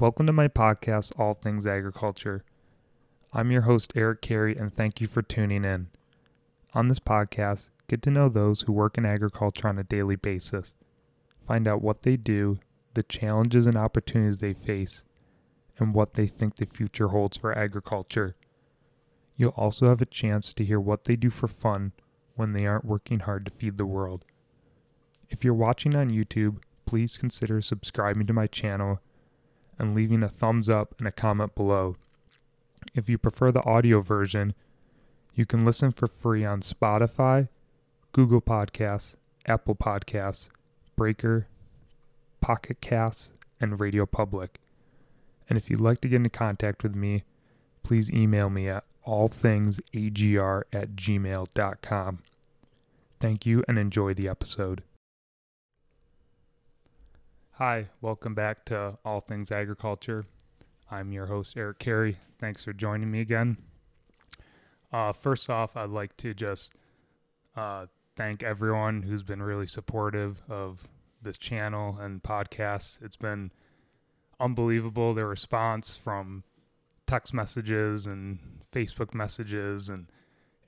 Welcome to my podcast, All Things Agriculture. I'm your host, Eric Carey, and thank you for tuning in. On this podcast, get to know those who work in agriculture on a daily basis, find out what they do, the challenges and opportunities they face, and what they think the future holds for agriculture. You'll also have a chance to hear what they do for fun when they aren't working hard to feed the world. If you're watching on YouTube, please consider subscribing to my channel and leaving a thumbs up and a comment below. If you prefer the audio version, you can listen for free on Spotify, Google Podcasts, Apple Podcasts, Breaker, Pocket Casts, and Radio Public. And if you'd like to get in contact with me, please email me at allthingsagr at gmail.com. Thank you and enjoy the episode. Hi, welcome back to All Things Agriculture. I'm your host, Eric Carey. Thanks for joining me again. Uh, first off, I'd like to just uh, thank everyone who's been really supportive of this channel and podcast. It's been unbelievable the response from text messages and Facebook messages, and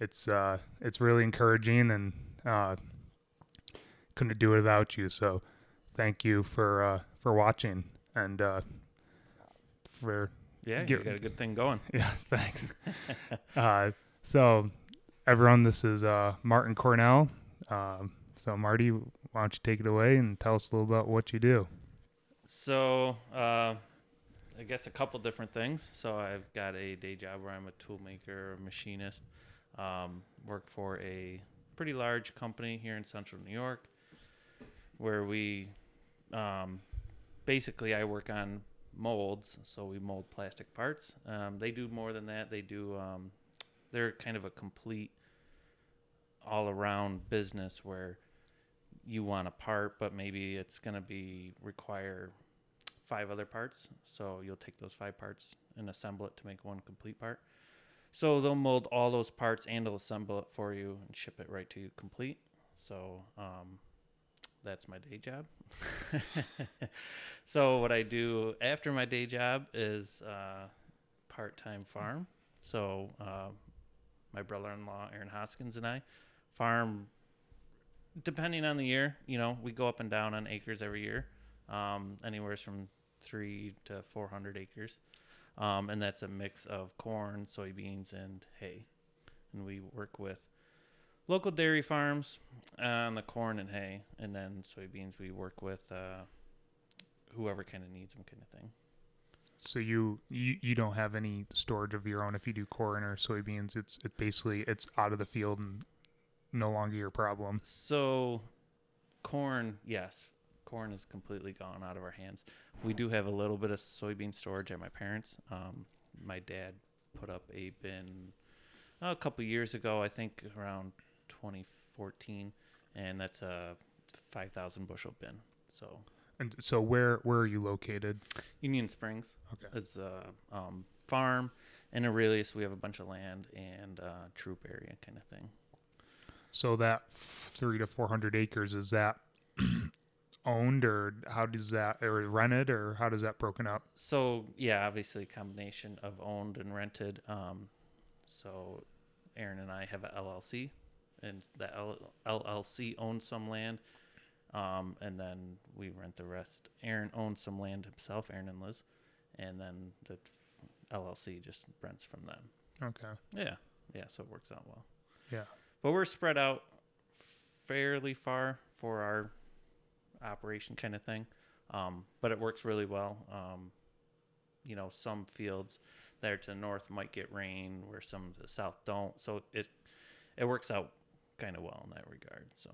it's uh, it's really encouraging. And uh, couldn't do it without you. So thank you for uh, for watching and uh, for Yeah, Get- you got a good thing going. yeah thanks. uh, so everyone, this is uh, Martin Cornell. Um, so Marty, why don't you take it away and tell us a little about what you do? So, uh, I guess a couple different things. So, I've got a day job where I'm a toolmaker, a machinist. Um, work for a pretty large company here in Central New York, where we um, basically I work on molds. So we mold plastic parts. Um, they do more than that. They do. Um, they're kind of a complete, all-around business where you want a part, but maybe it's going to be require five other parts. So you'll take those five parts and assemble it to make one complete part. So they'll mold all those parts and they'll assemble it for you and ship it right to you complete. So um, that's my day job. so what I do after my day job is uh, part-time farm. So uh, my brother-in-law Aaron Hoskins and I farm depending on the year, you know, we go up and down on acres every year, um, anywhere from three to 400 acres. Um, and that's a mix of corn, soybeans, and hay. And we work with local dairy farms on the corn and hay. And then soybeans, we work with uh, whoever kind of needs them, kind of thing. So you, you you don't have any storage of your own if you do corn or soybeans. It's it basically it's out of the field and no longer your problem. So, corn, yes, corn is completely gone out of our hands. We do have a little bit of soybean storage at my parents. Um, my dad put up a bin uh, a couple years ago, I think around 2014, and that's a 5,000 bushel bin. So, And so where where are you located? Union Springs Okay. is a um, farm. In Aurelius, we have a bunch of land and uh, Throop area kind of thing. So that three to four hundred acres is that owned or how does that or rented or how does that broken up? So yeah, obviously a combination of owned and rented. Um, so Aaron and I have a LLC, and the L- LLC owns some land, um, and then we rent the rest. Aaron owns some land himself, Aaron and Liz, and then the LLC just rents from them. Okay. Yeah, yeah. So it works out well. Yeah. But we're spread out fairly far for our operation kind of thing. Um, but it works really well. Um, you know, some fields there to the north might get rain where some to the south don't. So it it works out kind of well in that regard. So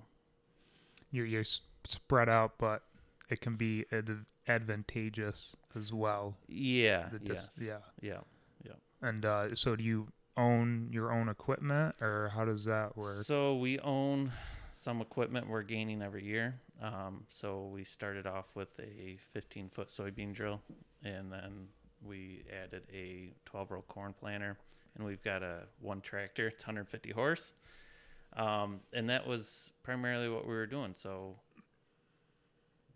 You're you're spread out, but it can be ad- advantageous as well. yeah, dis- yes, Yeah. yeah. And uh, so do you own your own equipment or how does that work? So we own some equipment we're gaining every year. Um, so we started off with a 15 foot soybean drill, and then we added a 12 row corn planter, and we've got a one tractor, it's 150 horse. Um, and that was primarily what we were doing. So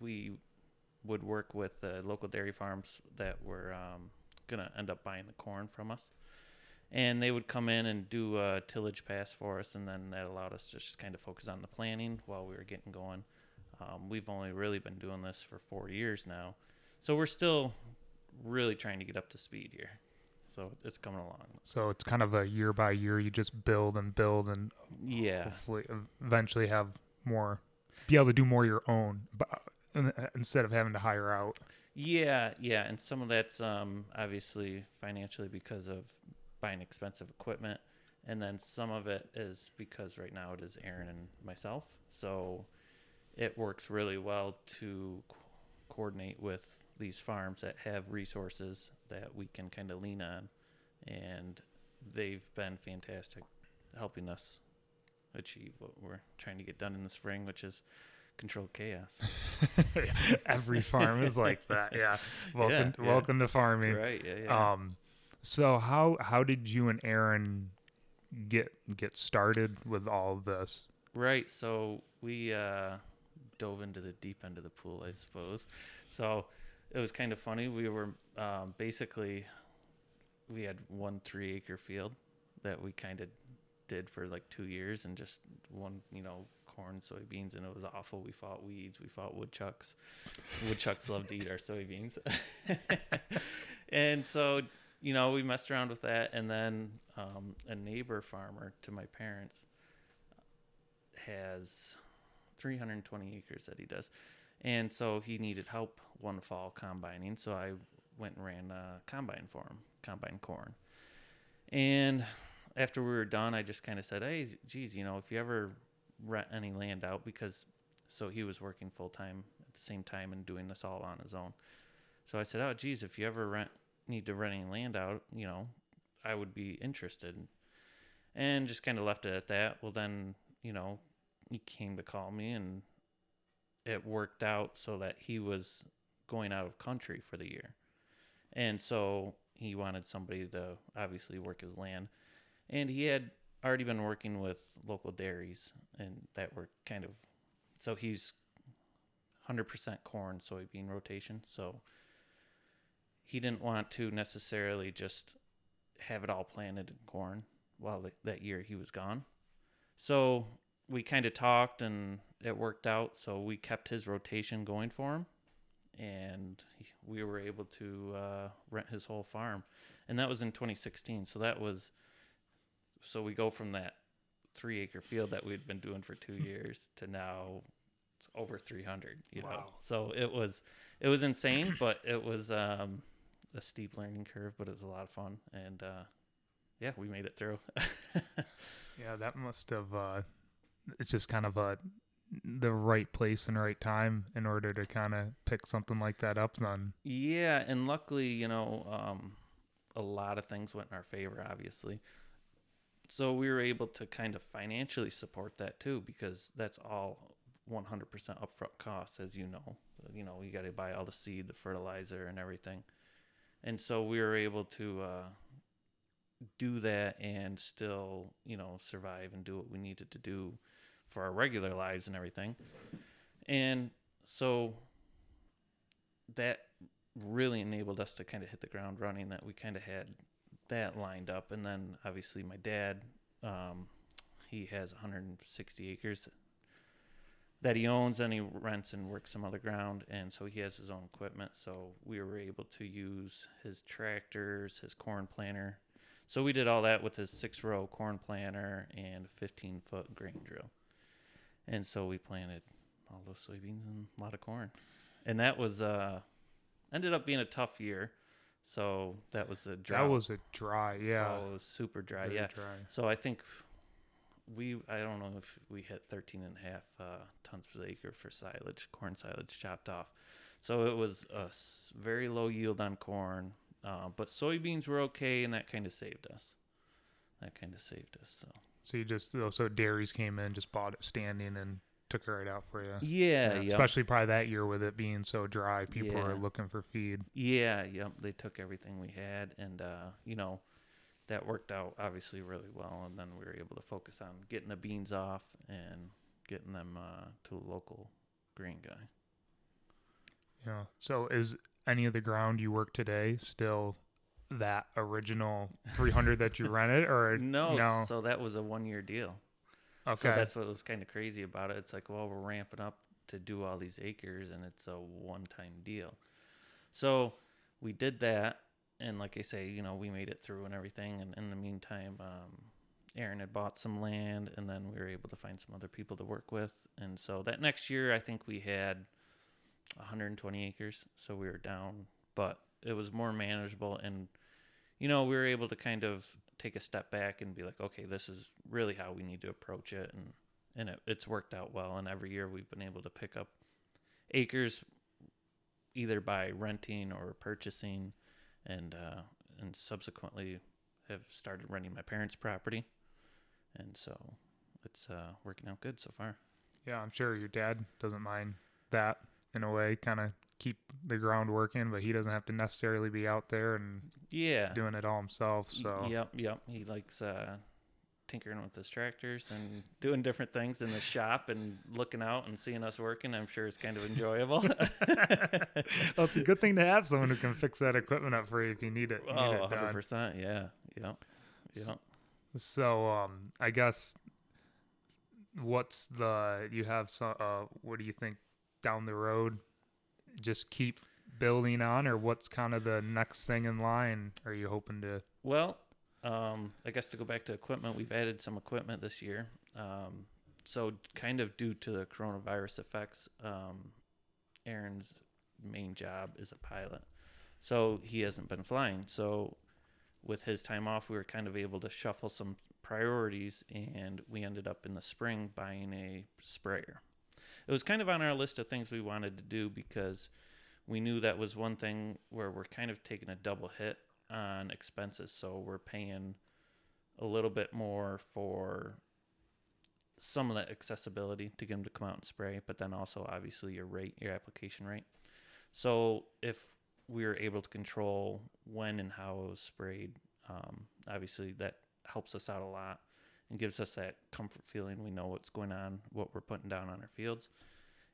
we would work with the local dairy farms that were um, gonna end up buying the corn from us, and they would come in and do a tillage pass for us, and then that allowed us to just kind of focus on the planning while we were getting going. Um, we've only really been doing this for four years now, so we're still really trying to get up to speed here. So it's coming along. So it's kind of a year by year. You just build and build, and Yeah. hopefully eventually have more, be able to do more your own, but uh, instead of having to hire out. Yeah, yeah, and some of that's um, obviously financially because of buying expensive equipment, and then some of it is because right now it is Aaron and myself, so it works really well to co- coordinate with these farms that have resources that we can kind of lean on, and they've been fantastic helping us achieve what we're trying to get done in the spring, which is control chaos. Every farm is like that. Yeah. Welcome, yeah. welcome to farming. right? Yeah, yeah. Um, so how how did you and Aaron get get started with all of this? Right. So we uh, dove into the deep end of the pool, I suppose. So it was kind of funny. We were um, basically we had one three acre field that we kind of did for like two years and just one you know corn soybeans and it was awful we fought weeds we fought woodchucks woodchucks love to eat our soybeans and so you know we messed around with that and then um, a neighbor farmer to my parents has 320 acres that he does. And so he needed help one fall combining. So I went and ran a combine for him, combine corn. And after we were done, I just kind of said, hey, geez, you know, if you ever rent any land out, because so he was working full time at the same time and doing this all on his own. So I said, oh, geez, if you ever rent, need to rent any land out, you know, I would be interested. And just kind of left it at that. Well, then, you know, he came to call me and it worked out so that he was going out of country for the year. And so he wanted somebody to obviously work his land. And he had already been working with local dairies and that were kind of so he's 100% corn soybean rotation. So he didn't want to necessarily just have it all planted in corn while th- that year he was gone. So we kind of talked and it worked out. So we kept his rotation going for him, and he, we were able to uh, rent his whole farm, and that was in 2016. So that was, so we go from that three acre field that we'd been doing for two years to now it's over 300. You know, Wow. so it was it was insane, but it was um, a steep learning curve, but it was a lot of fun, and uh, yeah, we made it through. Yeah, that must have. Uh, it's just kind of a the right place and right time in order to kind of pick something like that up. Then Yeah, and luckily, you know, um, a lot of things went in our favor, obviously. So we were able to kind of financially support that too, because that's all 100% upfront costs, as you know. You know, you got to buy all the seed, the fertilizer, and everything. And so we were able to uh, do that and still, you know, survive and do what we needed to do for our regular lives and everything. And so that really enabled us to kind of hit the ground running that we kind of had that lined up. And then obviously my dad um, he has 160 acres that he owns and he rents and works some other ground. And so he has his own equipment. So we were able to use his tractors his corn planter. So we did all that with his six row corn planter and 15 foot grain drill and so we planted all those soybeans and a lot of corn. And that was uh ended up being a tough year. So that was a drought. that was a dry. Yeah, oh, it was super dry very yeah. dry. so i think we i don't know if we hit 13 and a half uh, tons per acre for silage corn silage chopped off. So it was a very low yield on corn uh, but soybeans were okay and that kind of saved us. That kind of saved us so So you just oh, so dairies came in, just bought it standing, and took it right out for you. yeah yeah Especially probably that year with it being so dry, people are looking for feed. Yeah, yep. They took everything we had, and uh, you know, that worked out obviously really well. And then we were able to focus on getting the beans off and getting them uh, to a local green guy. Yeah. So is any of the ground you work today still that original 300 that you rented or No, no? so that was a one year deal. okay. So that's what was kind of crazy about it. It's like, well, we're ramping up to do all these acres, and it's a one-time deal. So we did that, and like I say, you know, we made it through and everything. And in the meantime, um, Aaron had bought some land, and then we were able to find some other people to work with. And so that next year, I think we had 120 acres. So we were down, but it was more manageable, and you know, we were able to kind of take a step back and be like, okay, this is really how we need to approach it, and and it, it's worked out well. And every year we've been able to pick up acres, either by renting or purchasing, and uh, and subsequently have started renting my parents' property, and so it's uh, working out good so far. yeah, I'm sure your dad doesn't mind that in a way, kind of keep the ground working, but he doesn't have to necessarily be out there and Yeah. doing it all himself. So Yep, yep. He likes uh, tinkering with his tractors and doing different things in the shop and looking out and seeing us working. I'm sure it's kind of enjoyable. well, it's a good thing to have someone who can fix that equipment up for you if you need it. need oh, it 100%. Yeah. Yep. Yep. So, um, I guess what's the you have some uh, what do you think down the road? Just keep building on, or what's kind of the next thing in line? Are you hoping to? Well, um, I guess to go back to equipment, we've added some equipment this year. Um, so, kind of due to the coronavirus effects, um, Aaron's main job is a pilot. So, he hasn't been flying. So, with his time off, we were kind of able to shuffle some priorities, and we ended up in the spring buying a sprayer. It was kind of on our list of things we wanted to do because we knew that was one thing where we're kind of taking a double hit on expenses. So we're paying a little bit more for some of the accessibility to get them to come out and spray, but then also obviously your rate, your application rate. So if we were able to control when and how it was sprayed, um, obviously that helps us out a lot and gives us that comfort feeling. We know what's going on, what we're putting down on our fields.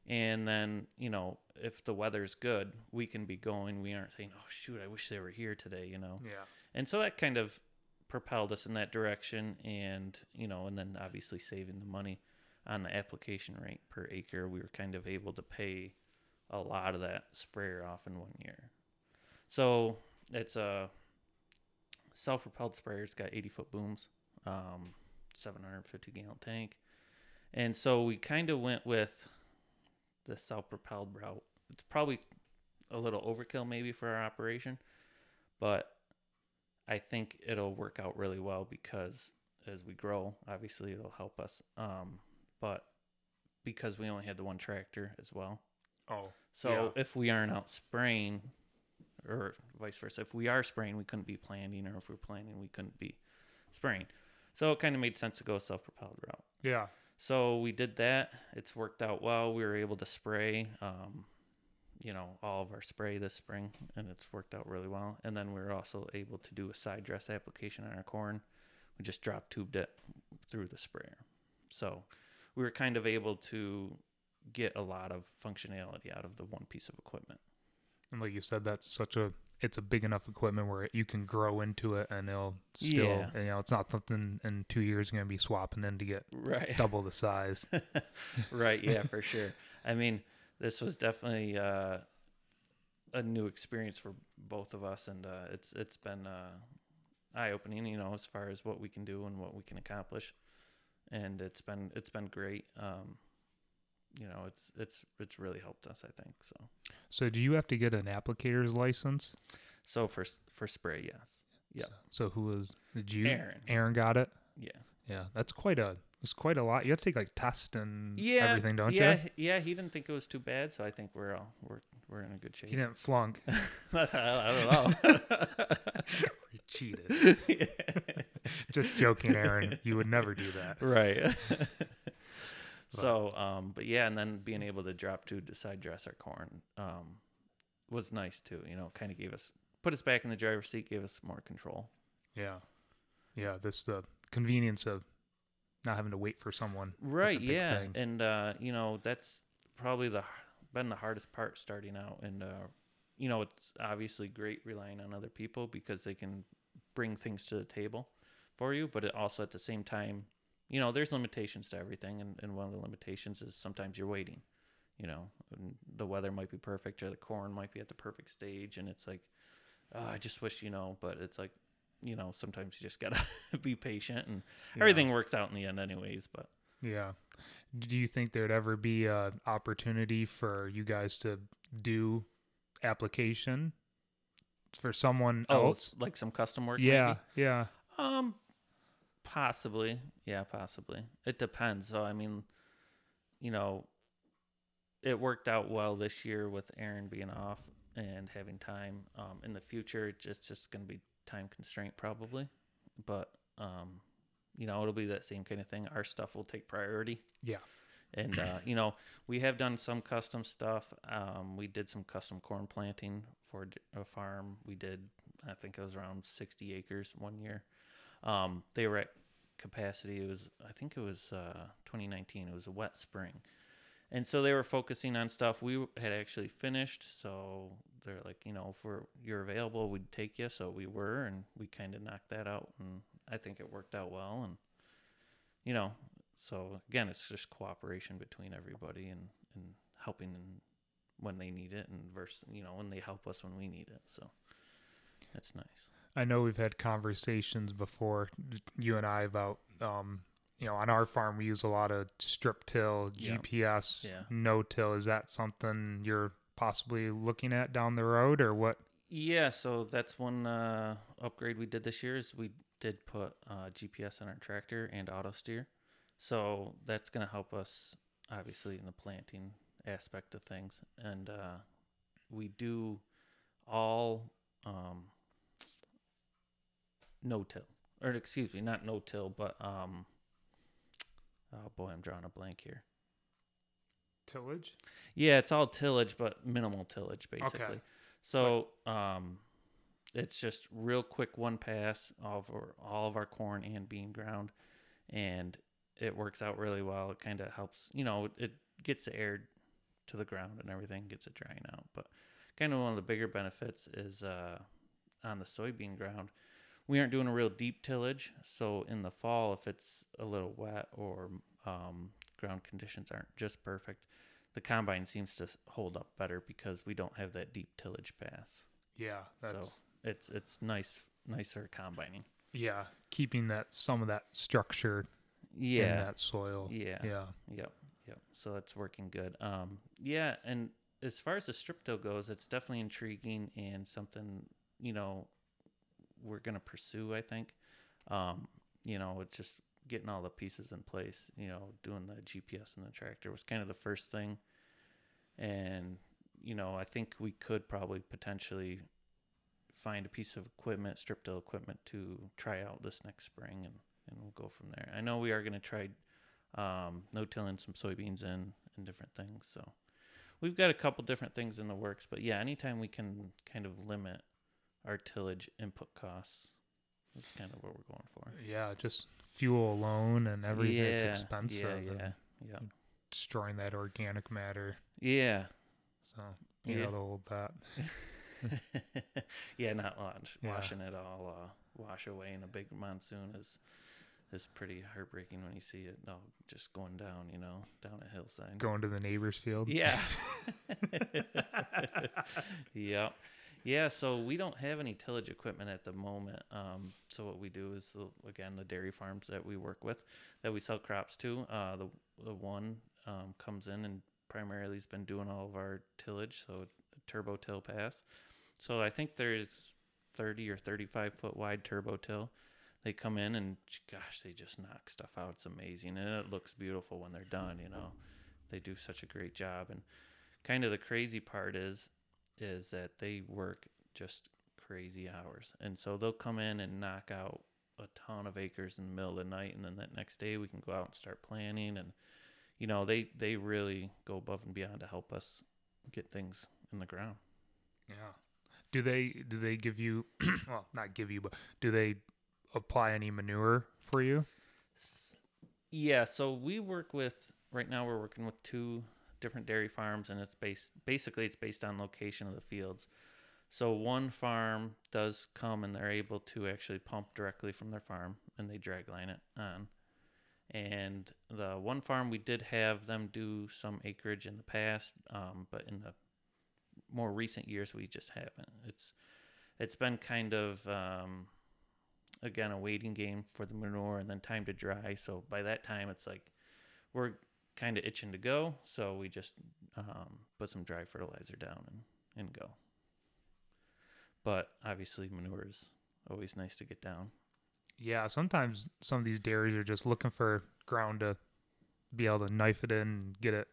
And then, you know, if the weather's good, we can be going. We aren't saying, oh, shoot, I wish they were here today, you know. Yeah. And so that kind of propelled us in that direction. And, you know, and then obviously saving the money on the application rate per acre, we were kind of able to pay a lot of that sprayer off in one year. So it's a self propelled sprayer. It's got 80 foot booms, um, 750 gallon tank. And so we kind of went with the self propelled route. It's probably a little overkill maybe for our operation, but I think it'll work out really well because as we grow, obviously it'll help us. Um, but because we only had the one tractor as well, Oh. so Yeah. if we aren't out spraying, or vice versa, if we are spraying, we couldn't be planting, or if we're planting, we couldn't be spraying. So it kind of made sense to go a self-propelled route. Yeah. So we did that. It's worked out well. We were able to spray, um, you know, all of our spray this spring, and it's worked out really well. And then we were also able to do a side dress application on our corn. We just drop tubed it through the sprayer. So we were kind of able to get a lot of functionality out of the one piece of equipment. And like you said, that's such a it's a big enough equipment where you can grow into it and it'll still Yeah. you know it's not something in two years you're gonna be swapping in to get Right. double the size. right yeah for sure i mean this was definitely uh, a new experience for both of us and uh, it's it's been uh, eye-opening you know as far as what we can do and what we can accomplish and it's been it's been great um, you know it's it's it's really helped us i think so So do you have to get an applicator's license? so for for spray yes yeah So, so who was did you aaron Aaron got it? yeah Yeah, that's quite a it's quite a lot. You have to take like tests and yeah everything, don't yeah you? yeah he didn't think it was too bad so i think we're all we're we're in a good shape He didn't flunk. i don't know you cheated. Just joking, Aaron. You would never do that. right so um but yeah and then being able to drop to side dress our corn um was nice too you know kind of gave us put us back in the driver's seat gave us more control Yeah, yeah. This the convenience of not having to wait for someone. right yeah thing. and uh you know that's probably the been the hardest part starting out, and uh, you know, it's obviously great relying on other people because they can bring things to the table for you, but it also at the same time, you know, there's limitations to everything, and, and one of the limitations is sometimes you're waiting. You know, and the weather might be perfect or the corn might be at the perfect stage, and it's like, oh, I just wish you know, but it's like, you know, sometimes you just gotta be patient, and Yeah. everything works out in the end, anyways. But Yeah. Do you think there'd ever be a opportunity for you guys to do application for someone oh, else? like some custom work, Yeah, maybe? yeah. Um, possibly. Yeah, possibly. It depends. So I mean, you know, it worked out well this year with Aaron being off and having time. Um, in the future, it's just just going to be time constraint probably, but um, you know, it'll be that same kind of thing. Our stuff will take priority. Yeah. And uh, you know, we have done some custom stuff. Um, we did some custom corn planting for a farm. We did, I think it was around 60 acres one year. Um, they were at capacity. It was, I think it was uh, 2019. It was a wet spring, and so they were focusing on stuff we had actually finished. So they're like, you know, if you're available, we'd take you. So we were, and we kind of knocked that out, and I think it worked out well. And you know, so again, it's just cooperation between everybody and and helping in when they need it, and versus you know when they help us when we need it. So that's nice. I know we've had conversations before, you and I, about, um, you know, on our farm, we use a lot of strip till, Yeah. GPS, Yeah. no till. Is that something you're possibly looking at down the road or what? Yeah, so that's one uh, upgrade we did this year is we did put uh, GPS on our tractor and auto steer. So that's going to help us obviously in the planting aspect of things. And uh, we do all um, no till, or excuse me, not no till, but um, oh boy, I'm drawing a blank here. Tillage? Yeah, it's all tillage, but minimal tillage basically. Okay. So um, it's just real quick one pass of our, all of our corn and bean ground, and it works out really well. It kind of helps, you know, it gets the air to the ground and everything, gets it drying out. But kind of one of the bigger benefits is uh, on the soybean ground, we aren't doing a real deep tillage. So in the fall, if it's a little wet or um, ground conditions aren't just perfect, the combine seems to hold up better because we don't have that deep tillage pass. Yeah, So it's it's nice nicer combining. yeah, keeping that some of that structure in Yeah. that soil. Yeah. Yeah. Yep. Yep. So that's working good. Um yeah, and as far as the strip till goes, it's definitely intriguing and something, you know, we're gonna pursue, I think. Um, you know, it's just getting all the pieces in place, you know, doing the GPS and the tractor was kind of the first thing. And, you know, I think we could probably potentially find a piece of equipment, strip till equipment to try out this next spring and, and we'll go from there. I know we are gonna try um, no tilling some soybeans in and different things. So we've got a couple different things in the works, but yeah, anytime we can kind of limit our tillage input costs, that's kind of what we're going for. Yeah, just fuel alone and everything. It's expensive. Yeah, yeah, yeah, Destroying that organic matter. yeah. So you Yeah. gotta hold that. yeah, not wash, Yeah. washing it all uh, wash away in a big monsoon is is pretty heartbreaking when you see it all just going down, you know, down a hillside. Going to the neighbor's field. Yeah. yep. Yeah, so we don't have any tillage equipment at the moment. Um, so what we do is the, again the dairy farms that we work with, that we sell crops to. Uh, the the one um, comes in and primarily has been doing all of our tillage, so turbo till pass. So I think there's 30 or 35 foot wide turbo till. They come in and gosh, they just knock stuff out. It's amazing, and it looks beautiful when they're done. You know, they do such a great job. And kind of the crazy part is, is that they work just crazy hours, and so they'll come in and knock out a ton of acres in the middle of the night, and then that next day we can go out and start planting. And you know, they they really go above and beyond to help us get things in the ground. Yeah. Do they do they give you well, not give you, but do they apply any manure for you? S- Yeah, so we work with right now. We're working with two different dairy farms, and it's based basically it's based on location of the fields. So one farm does come and they're able to actually pump directly from their farm, and they drag line it on. And the one farm we did have them do some acreage in the past, um, but in the more recent years we just haven't. It's it's been kind of um, again a waiting game for the manure and then time to dry. So by that time it's like we're kind of itching to go, so we just um, put some dry fertilizer down and and go. But obviously manure is always nice to get down. Yeah, sometimes some of these dairies are just looking for ground to be able to knife it in and get it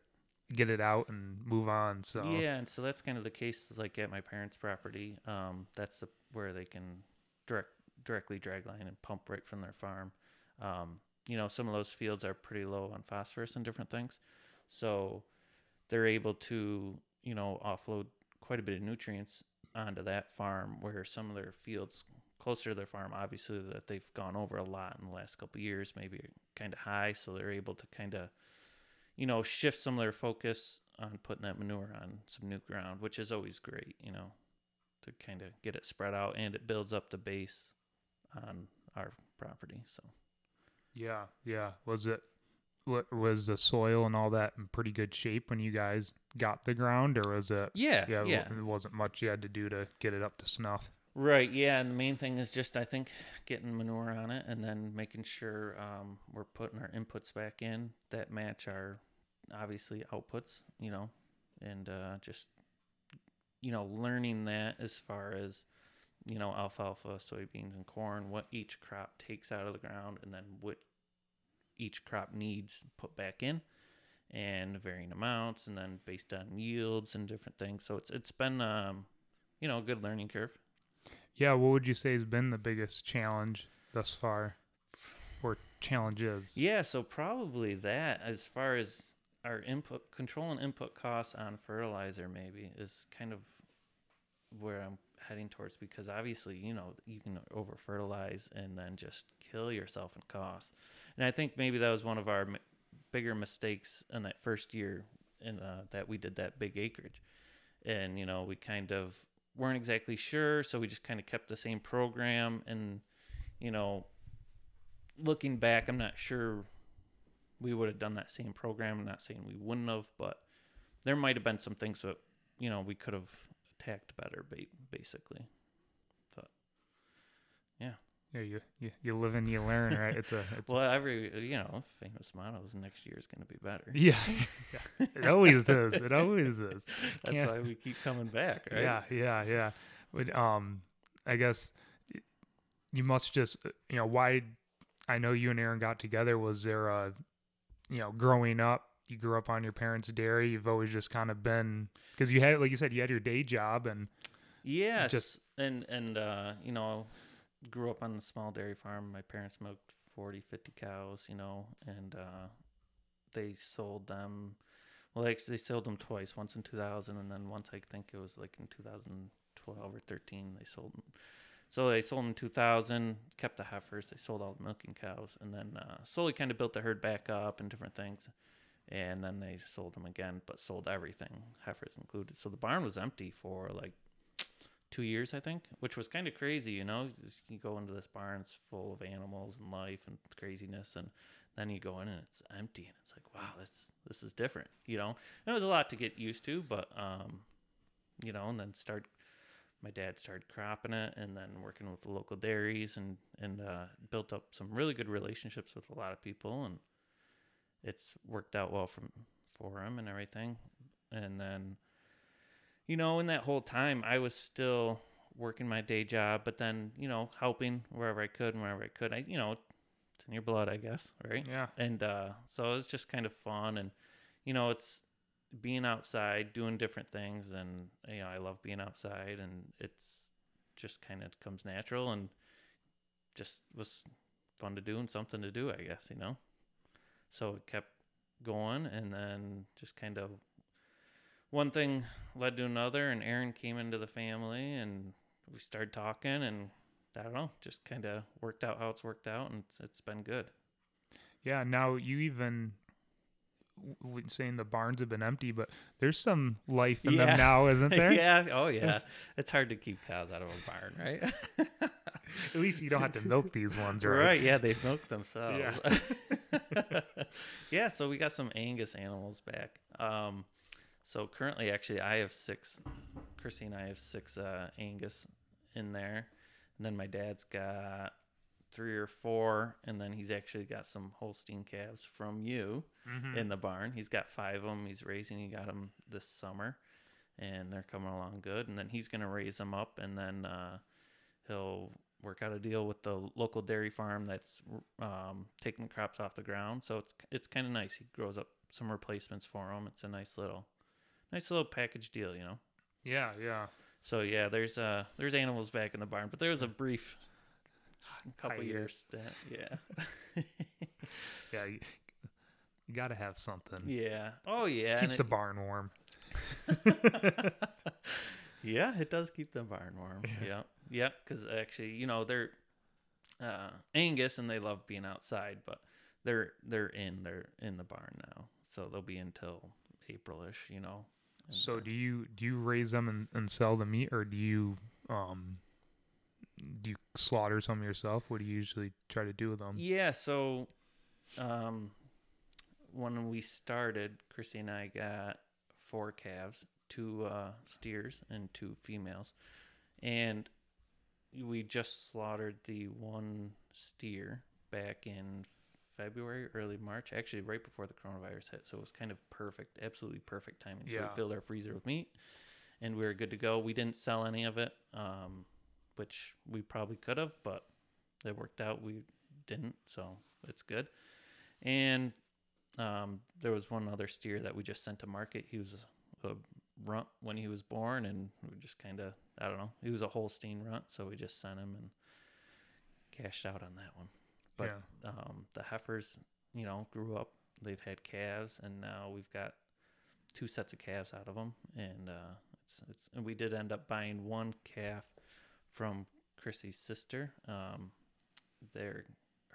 get it out and move on. So Yeah, and so that's kind of the case like at my parents' property. Um, that's the, where they can direct directly drag line and pump right from their farm. Um, you know, some of those fields are pretty low on phosphorus and different things. So they're able to, you know, offload quite a bit of nutrients onto that farm where some of their fields closer to their farm obviously that they've gone over a lot in the last couple years maybe kind of high so they're able to kind of you know shift some of their focus on putting that manure on some new ground which is always great you know to kind of get it spread out and it builds up the base on our property so yeah, yeah. Was it what was the soil and all that in pretty good shape when you guys got the ground, or was it? yeah Yeah, yeah, it wasn't much you had to do to get it up to snuff. Right, yeah, and the main thing is just I think getting manure on it and then making sure um, we're putting our inputs back in that match our obviously outputs, you know, and uh, just you know learning that as far as you know alfalfa, soybeans, and corn, what each crop takes out of the ground, and then what each crop needs put back in, and varying amounts, and then based on yields and different things. So it's it's been um, you know a good learning curve. Yeah, what would you say has been the biggest challenge thus far, or challenges? Yeah, so probably that as far as our input control and input costs on fertilizer maybe is kind of where I'm heading towards because obviously, you know, you can over fertilize and then just kill yourself in cost And I think maybe that was one of our m- bigger mistakes in that first year in uh, that we did that big acreage. And you know, we kind of weren't exactly sure, so we just kind of kept the same program and you know, looking back, I'm not sure we would have done that same program. I'm not saying we wouldn't have, but there might have been some things that you know we could have attacked better, ba- basically. Yeah, Yeah, you you, you live and you learn, right? It's a it's Well, every you know famous motto is next year is going to be better. yeah. It always is. It always is. That's Can't- why we keep coming back, right? Yeah, yeah, yeah. But um, I guess you must just uh, you know why I know you and Aaron got together. Was there a you know growing up? You grew up on your parents' dairy. You've always just kind of been because you had like you said you had your day job and Yes, Just- and and uh, you know, grew up on a small dairy farm. My parents milked 40, 50 cows, you know, and uh, they sold them. Well, they they sold them twice. Once in 2000, and then once I think it was like in 2012 or 13. They sold them. So they sold in 2000, kept the heifers. They sold all the milking cows, and then uh, slowly kind of built the herd back up and different things. And then they sold them again, but sold everything, heifers included. So the barn was empty for like two years, I think, which was kind of crazy. You know, you go into this barn, it's full of animals and life and craziness, and then you go in and it's empty, and it's like, wow, this this is different. You know, and it was a lot to get used to, but um, you know, and then start. My dad started cropping it, and then working with the local dairies, and and uh, built up some really good relationships with a lot of people, and it's worked out well from for him and everything. And then you know, in that whole time, I was still working my day job, but then, you know, helping wherever I could and wherever I could. I, you know, it's in your blood, I guess, right? yeah, And uh, so it was just kind of fun. And, you know, it's being outside, doing different things. And, you know, I love being outside and it's just kind of comes natural and just was fun to do and something to do, I guess, you know? So it kept going and then just kind of one thing led to another and Aaron came into the family and we started talking and I don't know, just kind of worked out how it's worked out and it's, it's been good. yeah. Now you even w- saying the barns have been empty, but there's some life in Yeah. them now, isn't there? yeah. Oh yeah. There's- It's hard to keep cows out of a barn, right? At least you don't have to milk these ones, right? right. Yeah, they milk themselves. Yeah. Yeah. So we got some Angus animals back. Um, so currently, actually, I have six. Chrissy and I have six uh, Angus in there, and then my dad's got three or four, and then he's actually got some Holstein calves from you Mhm. in the barn. He's got five of them. He's raising. He got them this summer, and they're coming along good. And then he's gonna raise them up, and then uh, he'll work out a deal with the local dairy farm that's um, taking the crops off the ground. So it's it's kind of nice. He grows up some replacements for them. It's a nice little, nice little package deal, you know. Yeah, yeah. So yeah, there's uh there's animals back in the barn, but there was a brief couple Hiatus. years stint. Yeah. Yeah, you, you got to have something. yeah. Oh yeah. Keeps it- the barn warm. yeah, it does keep the barn warm. Yeah, yeah, because actually, you know, they're uh, Angus and they love being outside, but they're they're in they're in the barn now, so they'll be until Aprilish. You know. And, So do you do you raise them and, and sell the meat, or do you um do you slaughter some yourself? What do you usually try to do with them? Yeah, so um, when we started, Chrissy and I got four calves, two uh, steers, and two females. And we just slaughtered the one steer back in February, early March, actually right before the coronavirus hit. So it was kind of perfect, absolutely perfect timing. So Yeah. we filled our freezer with meat and we were good to go. We didn't sell any of it, um, which we probably could have, but it worked out. We didn't, so it's good. And um, there was one other steer that we just sent to market. He was a, a runt when he was born, and we just kind of, I don't know, he was a Holstein runt, so we just sent him and cashed out on that one. But yeah. um, the heifers, you know, grew up. They've had calves, and now we've got two sets of calves out of them. And uh, it's it's and we did end up buying one calf from Chrissy's sister. Um, they're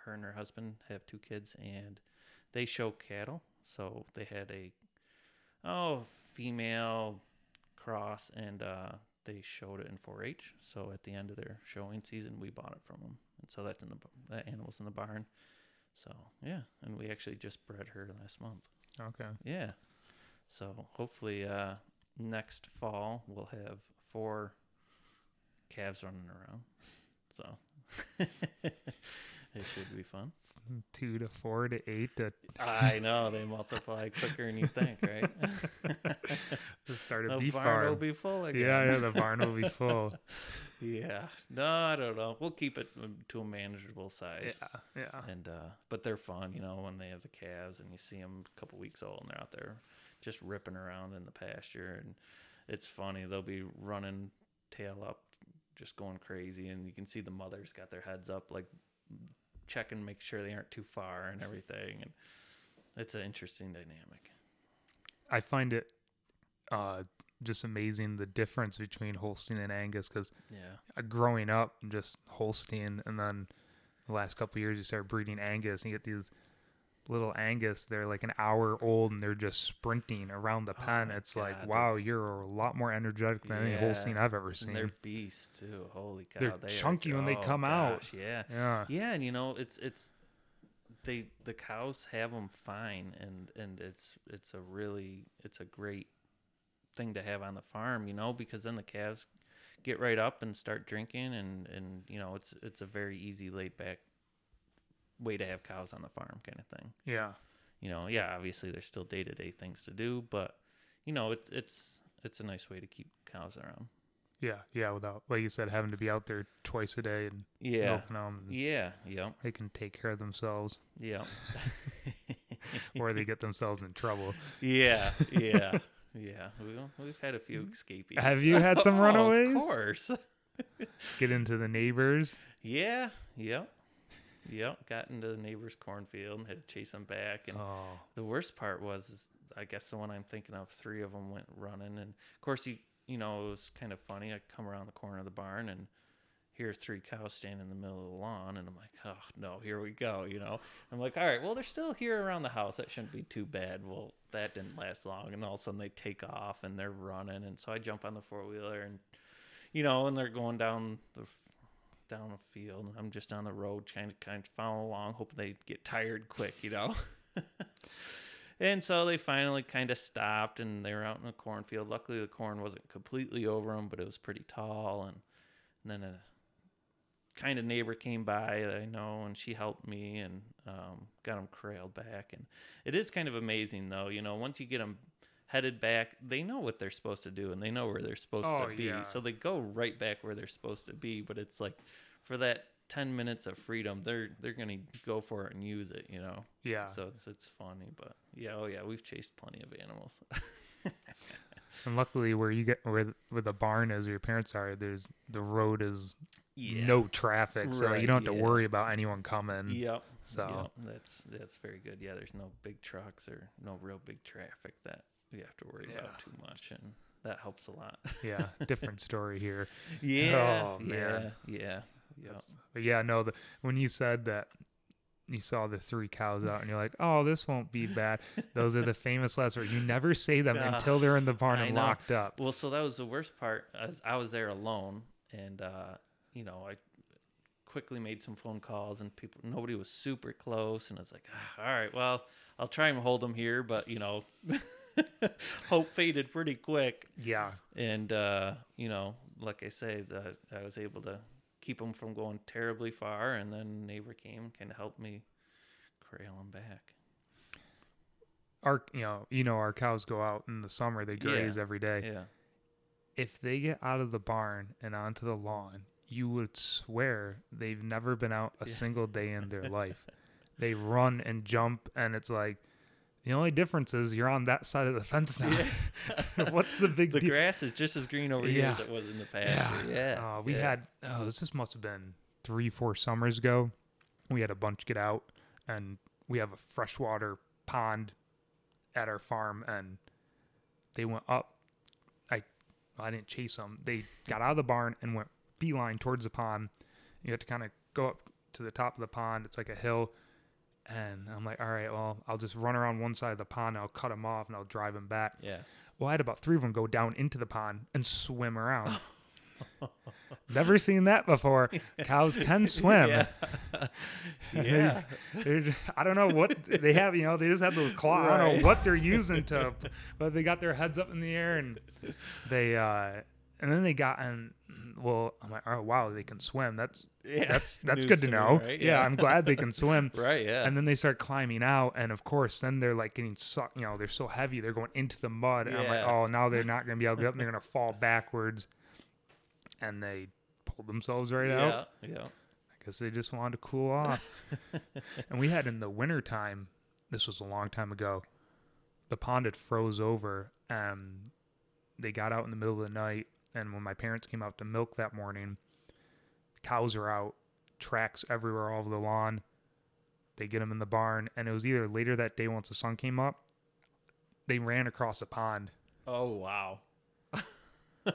her and her husband have two kids, and they show cattle. So they had a oh female cross, and uh, they showed it in 4-H. So at the end of their showing season, we bought it from them, and so that's in the that animal's in the barn. So yeah, and we actually just bred her last month. Okay. Yeah. So hopefully uh, next fall we'll have four calves running around. So it should be fun. Two to four to eight to I know they multiply quicker than you think, right? to start a the beef barn will be full again. yeah, yeah, the barn will be full. yeah. No, I don't know. We'll keep it um, to a manageable size. yeah, yeah. And uh, but they're fun, you know, when they have the calves and you see them a couple weeks old and they're out there just ripping around in the pasture and it's funny. They'll be running tail up, just going crazy, and you can see the mothers got their heads up, like checking, make sure they aren't too far and everything. And it's an interesting dynamic. I find it uh, just amazing the difference between Holstein and Angus because Yeah. growing up just Holstein and then the last couple of years you start breeding Angus and you get these little Angus they're like an hour old and they're just sprinting around the Oh pen my it's God, like wow you're a lot more energetic than any Yeah, Holstein I've ever And seen they're beasts too. Holy cow! They're they are- chunky when they oh, come out. gosh, Yeah. yeah Yeah, and you know it's it's they the cows have them fine, and and it's it's a really it's a great thing to have on the farm, you know, because then the calves get right up and start drinking, and and you know it's it's a very easy laid back way to have cows on the farm kind of thing. yeah You know, yeah, obviously there's still day to day things to do, but you know it's it's it's a nice way to keep cows around. yeah yeah without like you said having to be out there twice a day and Yeah. milking them and Yeah, yep, they can take care of themselves Yeah. or they get themselves in trouble Yeah, yeah, yeah. We, we've had a few escapees. Mm-hmm. Have you had some Oh, runaways? Of course. get into the neighbors Yeah, yep, yep. Got into the neighbor's cornfield and had to chase them back. And oh the worst part was, I guess the one I'm thinking of, three of them went running, and of course you, you know, it was kind of funny. I come around the corner of the barn and hear three cows standing in the middle of the lawn, and I'm like, oh no, here we go. You know, I'm like, all right, well they're still here around the house. That shouldn't be too bad. Well, that didn't last long, and all of a sudden they take off and they're running, and so I jump on the four wheeler and, you know, and they're going down the down a field. I'm just on the road, trying to kind of follow along, hoping they get tired quick, you know. and so they finally kind of stopped, and they were out in the cornfield. Luckily, the corn wasn't completely over them, but it was pretty tall. And, and then a kind of neighbor came by I know, and she helped me and um, got them corralled back. And it is kind of amazing, though. You know, once you get them headed back, they know what they're supposed to do and they know where they're supposed Oh, to be. yeah. So they go right back where they're supposed to be. But it's like for that ten minutes of freedom, they're they're gonna go for it and use it. You know. Yeah. So it's it's funny, but yeah, oh yeah, we've chased plenty of animals. And luckily, where you get where the- where the barn is, where your parents are, there's the road is yeah. no traffic, so Right, you don't have to worry about anyone coming. Yep. So Yep. That's that's very good. Yeah, there's no big trucks or no real big traffic that we have to worry Yeah. about too much, and that helps a lot. yeah, different story here. yeah. Oh, man. Yeah. Yep. But yeah, no, the, when you said that you saw the three cows out and you're like, oh, this won't be bad. Those are the famous last words. You never say them Ah, until they're in the barn I and know. locked up. Well, so that was the worst part. As I was there alone, and uh, you know, I quickly made some phone calls, and people, nobody was super close, and I was like, ah, all right, well, I'll try and hold them here, but you know, hope faded pretty quick. Yeah. and uh, you know, like I say, that I was able to keep them from going terribly far, and then neighbor came, and kind of helped me corral them back. Our, you know, you know, our cows go out in the summer. They graze every day. Yeah, If they get out of the barn and onto the lawn, you would swear they've never been out a Yeah. single day in their life. They run and jump, and it's like the only difference is you're on that side of the fence now. What's the big the deal? grass is just as green over here as it was in the past. Yeah, Uh, we yeah. had oh, this just must have been three, four summers ago. We had a bunch get out, and we have a freshwater pond at our farm, and they went up. I I didn't chase them. They got out of the barn and went beeline towards the pond. You have to kind of go up to the top of the pond. It's like a hill. And I'm like, all right, well, I'll just run around one side of the pond. And I'll cut them off and I'll drive them back. yeah. Well, I had about three of them go down into the pond and swim around. Never seen that before. Cows can swim. Yeah. yeah. They're just- I don't know what they have. You know, they just have those claws. I don't know what they're using to, but they got their heads up in the air and they, uh, and then they got and well, I'm like, oh wow, they can swim. That's Yeah. that's that's News good to me, know. right? Yeah, I'm glad they can swim. Right. Yeah. And then they start climbing out, and of course, then they're like getting sucked. You know, they're so heavy, they're going into the mud. And I'm like, oh, now they're not going to be able to get up. and They're going to fall backwards. And they pulled themselves right out. yeah. Yeah. I guess they just wanted to cool off. and we had in the wintertime, this was a long time ago, the pond had froze over. And they got out in the middle of the night. And when my parents came out to milk that morning, cows are out, tracks everywhere all over the lawn. They get them in the barn. And it was either later that day once the sun came up, they ran across the pond. Oh wow.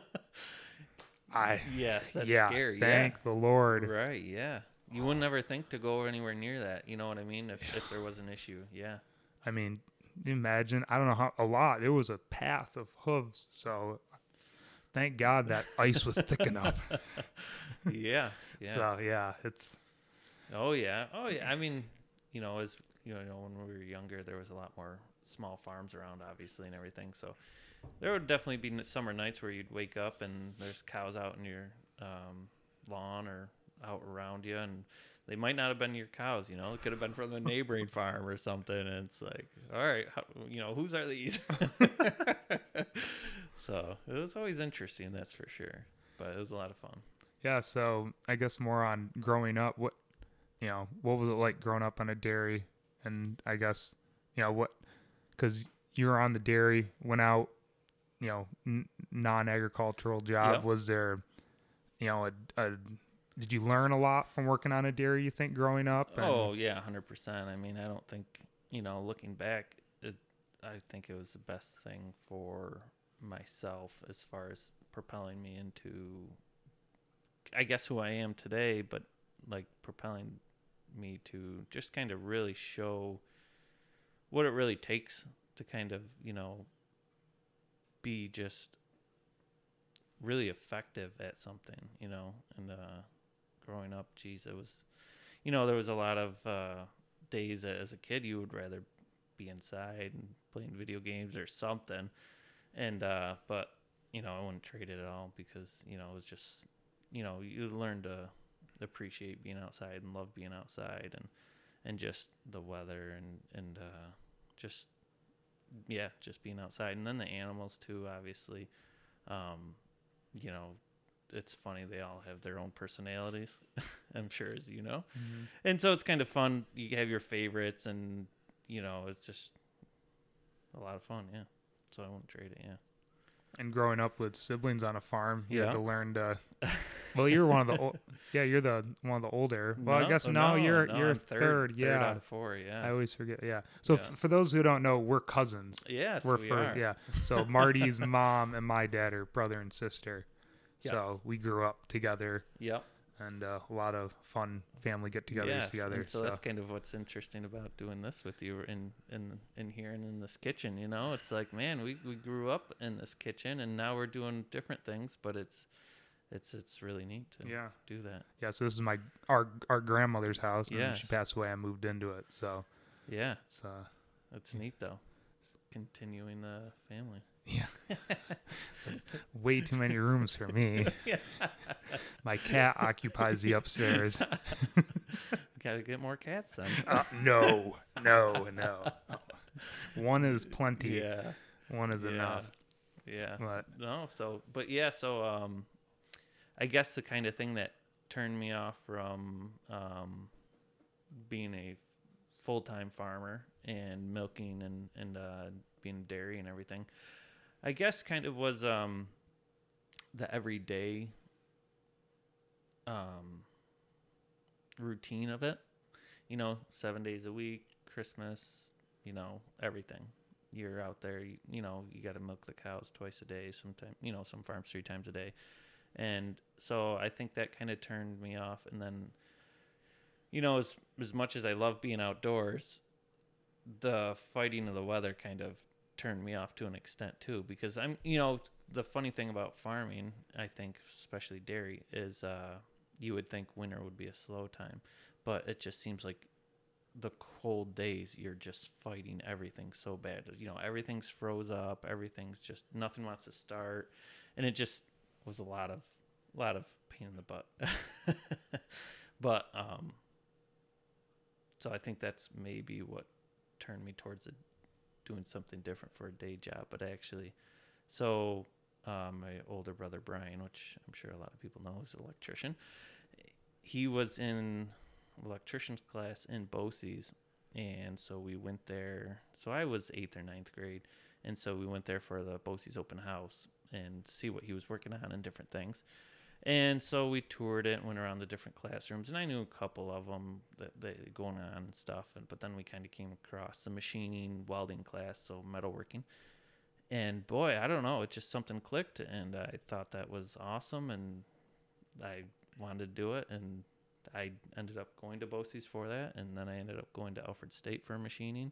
I, Yes, that's yeah, scary. thank the Lord. Right. Yeah. You wouldn't ever think to go anywhere near that. You know what I mean? If if there was an issue. Yeah. I mean, imagine, I don't know how, a lot. It was a path of hooves. So thank God that ice was thick enough. Yeah. Yeah. So, yeah, it's, Oh yeah. Oh yeah. I mean, you know, as you know, when we were younger, there was a lot more small farms around, obviously, and everything. So there would definitely be summer nights where you'd wake up and there's cows out in your um, lawn or out around you, and they might not have been your cows. You know, it could have been from the neighboring farm or something. And it's like, all right, how, you know, whose are these? so it was always interesting, that's for sure. But it was a lot of fun. yeah. So I guess more on growing up. What, you know, what was it like growing up on a dairy? And I guess, you know, what, because you were on the dairy, went out, you know, n- non agricultural job. Yep. Was there, you know, a, a, did you learn a lot from working on a dairy, you think, growing up? And- Oh yeah, hundred percent. I mean, I don't think you know, looking back, it, I think it was the best thing for myself as far as propelling me into I guess who I am today, but like propelling me to just kind of really show what it really takes to kind of, you know, be just really effective at something, you know, and uh growing up, geez, it was you know, there was a lot of uh days as a kid you would rather be inside and playing video games or something. And uh but you know, I wouldn't trade it at all because, you know, it was just you know, you learn to appreciate being outside and love being outside and and just the weather and and uh just yeah, just being outside and then the animals too, obviously. Um, you know, it's funny they all have their own personalities, I'm sure as you know. Mhm. And so it's kind of fun. You have your favorites and you know, it's just a lot of fun, yeah. So I won't trade it, yeah. And growing up with siblings on a farm, you Yeah. had to learn to. Well, you're one of the. Ol- yeah, you're the one of the older. Well, I guess oh, no, you're no, you're I'm third. Yeah, out of four. Yeah. I always forget. Yeah. So Yeah. f- for those who don't know, we're cousins. yes, we're we fir- are. yeah. So Marty's mom and my dad are brother and sister. Yes. So we grew up together, Yep. And uh, a lot of fun family get-togethers Yes, together. so, so that's kind of what's interesting about doing this with you in in in here and in this kitchen. You know, it's like, man, we we grew up in this kitchen, and now we're doing different things, but it's it's it's really neat to yeah, do that. yeah. So this is my our our grandmother's house, and when she passed away. I moved into it, so Yeah, it's uh, it's neat though. Continuing the family. Yeah, way too many rooms for me. My cat occupies the upstairs. Got to get more cats then. Uh, no, no, no. One is plenty. yeah. One is yeah. enough. Yeah. But No, so but yeah, so um I guess the kind of thing that turned me off from um being a full-time farmer and milking and and uh being dairy and everything. I guess kind of was um the everyday um routine of it. You know, 7 days a week, Christmas, you know, everything. You're out there you, you know you got to milk the cows twice a day sometimes you know some farms three times a day. And so i think that kind of turned me off. And then you know as as much as i love being outdoors the fighting of the weather kind of turned me off to an extent too because i'm you know the funny thing about farming i think especially dairy is uh you would think winter would be a slow time but it just seems like the cold days you're just fighting everything so bad. You know everything's froze up everything's just nothing wants to start and it just was a lot of a lot of pain in the butt. But um so i think that's maybe what turned me towards it, doing something different for a day job but actually so um, my older brother brian which i'm sure a lot of people know is an electrician he was in electrician's class in BOCES, and so we went there. So I was eighth or ninth grade, and so we went there for the BOCES open house and see what he was working on and different things. And so we toured it, and went around the different classrooms, and I knew a couple of them that they going on and stuff. And but then we kind of came across the machining welding class, so metalworking. And boy, I don't know, it just something clicked, and I thought that was awesome, and I wanted to do it, and I ended up going to BOCES for that, and then I ended up going to Alfred State for machining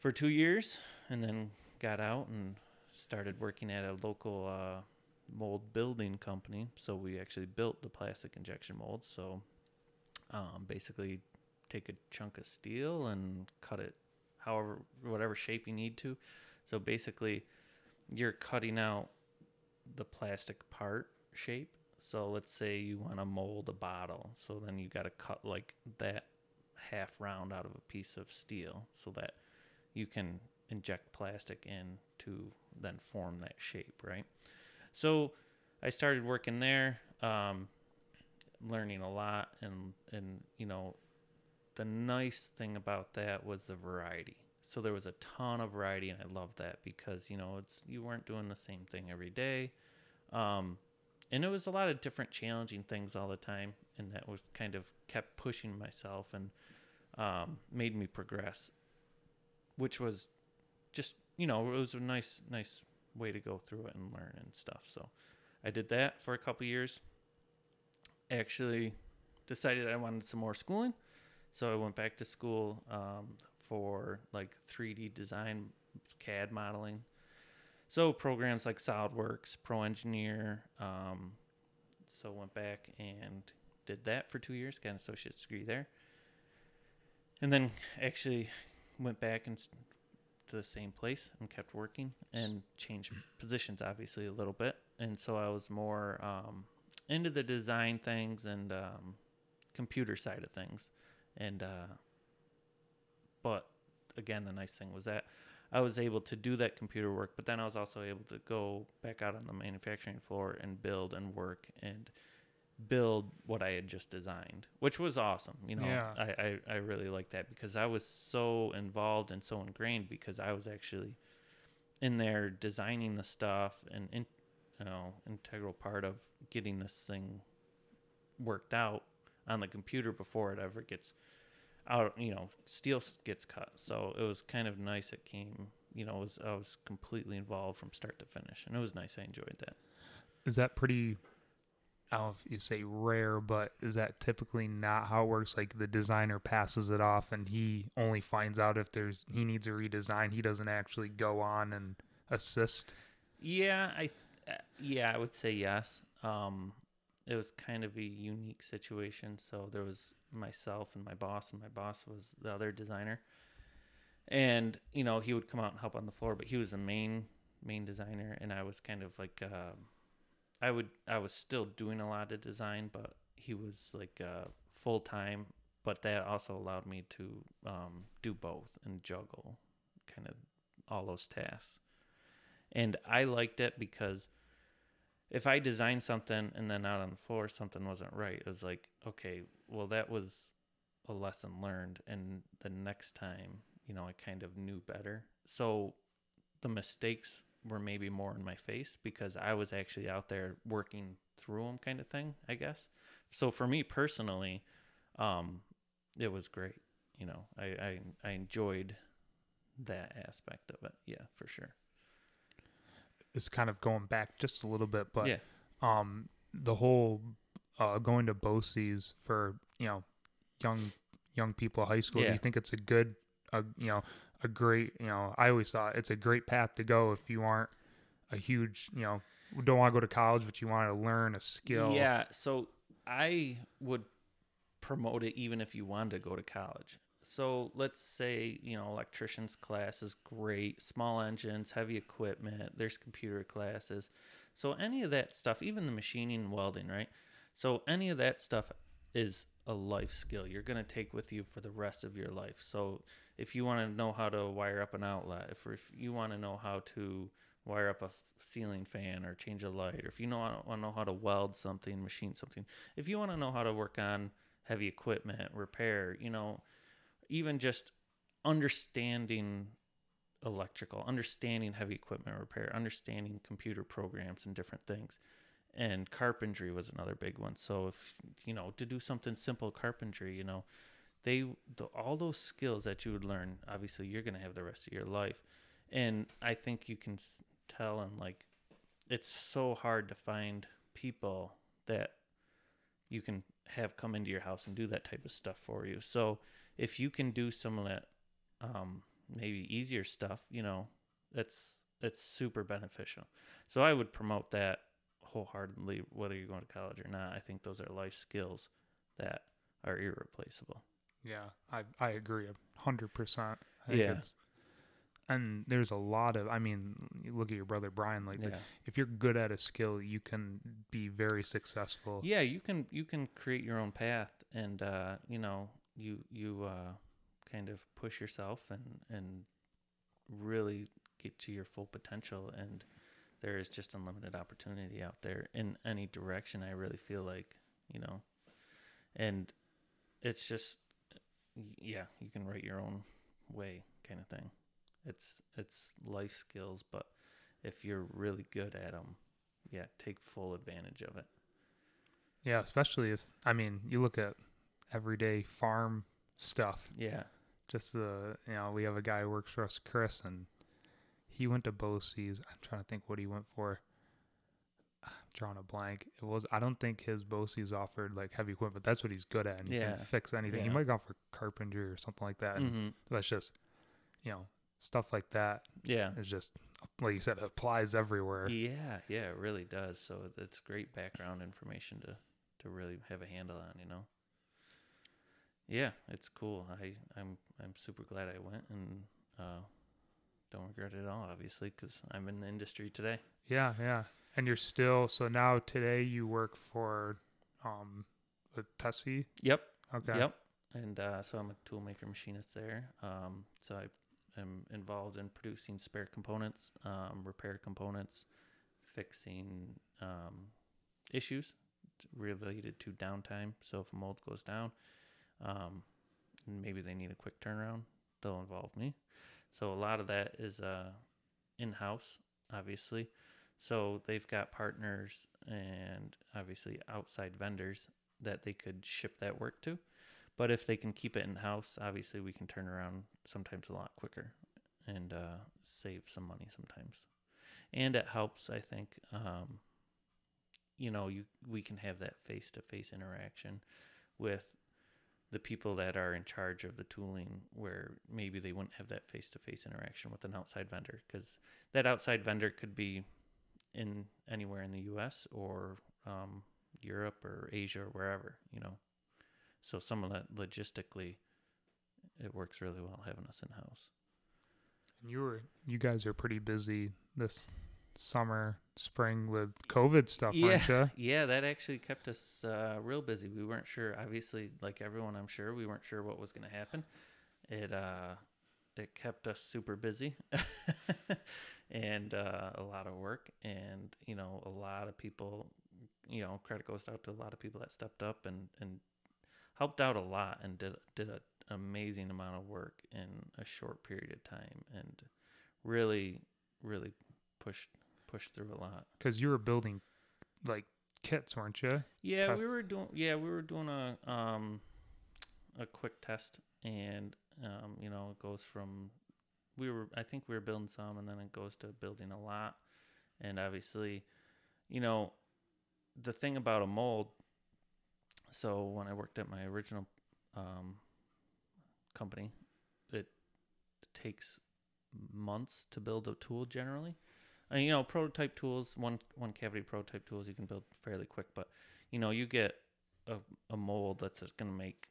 for two years, and then got out and started working at a local uh, mold building company. So we actually built the plastic injection molds. So um, basically, take a chunk of steel and cut it however whatever shape you need to. So basically, you're cutting out the plastic part shape so let's say you want to mold a bottle. So then you got to cut like that half round out of a piece of steel so that you can inject plastic in to then form that shape, right? So I started working there, um, learning a lot, and and you know, the nice thing about that was the variety. So there was a ton of variety, and I loved that because you know it's you weren't doing the same thing every day. Um, and it was a lot of different challenging things all the time and that was kind of kept pushing myself and um, made me progress which was just you know it was a nice nice way to go through it and learn and stuff so i did that for a couple years actually decided I wanted some more schooling. So I went back to school um, for like 3D design, CAD modeling. So programs like SolidWorks, Pro Engineer. Um, so went back and did that for two years, got an associate's degree there. And then actually went back and to the same place and kept working and changed positions obviously a little bit. And so I was more um, into the design things and um, computer side of things. And uh, but again, the nice thing was that I was able to do that computer work, but then I was also able to go back out on the manufacturing floor and build and work and build what I had just designed, which was awesome. You know, Yeah. I, I, I really like that because I was so involved and so ingrained because I was actually in there designing the stuff and in, you know integral part of getting this thing worked out on the computer before it ever gets out you know steel gets cut so it was kind of nice it came you know it was, i was completely involved from start to finish and it was nice i enjoyed that Is that pretty? I don't know if you say rare, but is that typically not how it works? Like the designer passes it off, and he only finds out if there's he needs a redesign. He doesn't actually go on and assist. Yeah, I th- yeah, I would say yes. Um, it was kind of a unique situation. So there was myself and my boss, and my boss was the other designer. And you know, he would come out and help on the floor, but he was the main main designer, and I was kind of like, um, I would I was still doing a lot of design, but he was like uh, full time. But that also allowed me to um, do both and juggle kind of all those tasks and I liked it because if I designed something and then out on the floor something wasn't right, it was like, okay, well that was a lesson learned, and the next time, you know, I kind of knew better. So the mistakes were maybe more in my face because I was actually out there working through them, kind of thing, I guess. So for me personally, um, it was great. You know, I, I I enjoyed that aspect of it. Yeah, for sure. It's kind of going back just a little bit, but yeah. um, the whole uh, going to BOCES for you know young young people, high school. Do you think it's a good, a you know, a great you know? I always thought it's a great path to go if you aren't a huge you know don't want to go to college, but you want to learn a skill. Yeah, so I would promote it even if you wanted to go to college. So let's say, you know, electrician's class is great, small engines, heavy equipment, there's computer classes. So any of that stuff, even the machining and welding, right? So any of that stuff is a life skill you're going to take with you for the rest of your life. So if you want to know how to wire up an outlet, if, if you want to know how to wire up a ceiling fan or change a light, or if you know want to know how to weld something, machine something, if you want to know how to work on heavy equipment, repair, you know, even just understanding electrical, understanding heavy equipment repair, understanding computer programs and different things. And carpentry was another big one. So if you know to do something simple carpentry, you know, they the, all those skills that you would learn, obviously you're going to have the rest of your life. And I think you can tell and like it's so hard to find people that you can have come into your house and do that type of stuff for you. So if you can do some of that um, maybe easier stuff, you know, that's that's super beneficial. So I would promote that wholeheartedly, whether you're going to college or not. I think those are life skills that are irreplaceable. Yeah, I I agree a hundred percent. Yeah. And there's a lot of, I mean, look at your brother Brian. Like, Yeah. if you're good at a skill, you can be very successful. Yeah, you can you can create your own path, and uh, you know you you uh, kind of push yourself and and really get to your full potential. And there is just unlimited opportunity out there in any direction. I really feel like you know, and it's just yeah, you can write your own way, kind of thing. It's it's life skills, but if you're really good at them, yeah, take full advantage of it. Yeah, especially if I mean, you look at everyday farm stuff. Yeah. Just the you know, we have a guy who works for us, Chris, and he went to BOCES. I'm trying to think what he went for. Drawing a blank. It was I don't think his BOCES offered like heavy equipment. But that's what he's good at, and he Yeah. can fix anything. He Yeah. might go for carpentry or something like that. And hmm that's just, you know, stuff like that Yeah. it's just like you said, it applies everywhere. Yeah, yeah, it really does. So it's great background information to to really have a handle on, you know. Yeah, it's cool. I I'm I'm super glad I went and uh don't regret it at all obviously cuz I'm in the industry today. Yeah, yeah. And you're still so now today you work for um with Tessy. Yep. Okay. Yep. And uh, so I'm a toolmaker machinist there. Um, so I am involved in producing spare components, um, repair components, fixing um, issues related to downtime. So if a mold goes down, um, and maybe they need a quick turnaround, they'll involve me. So a lot of that is uh, in house, obviously. So they've got partners and obviously outside vendors that they could ship that work to. But if they can keep it in house, obviously we can turn around sometimes a lot quicker and uh, save some money sometimes. And it helps, I think. Um, you know, you we can have that face to face interaction with the people that are in charge of the tooling, where maybe they wouldn't have that face to face interaction with an outside vendor, because that outside vendor could be in anywhere in the U.S. or um, Europe or Asia or wherever, you know. So some of that logistically, it works really well having us in house. And you were you guys are pretty busy this summer, spring with COVID stuff, aren't you? Yeah, that actually kept us uh, real busy. We weren't sure, obviously, like everyone, I'm sure, we weren't sure what was going to happen. It uh, it kept us super busy, and uh, a lot of work, and you know, a lot of people. You know, credit goes out to a lot of people that stepped up and and helped out a lot and did did an amazing amount of work in a short period of time, and really, really pushed pushed through a lot. Because you were building like kits, weren't you? Yeah, test? we were doing. Yeah, we were doing a um a quick test, and um you know it goes from we were I think we were building some, and then it goes to building a lot, and obviously, you know, the thing about a mold. So when I worked at my original um company, it takes months to build a tool generally. And, you know, prototype tools, one one cavity prototype tools you can build fairly quick, but you know, you get a, a mold that's just gonna make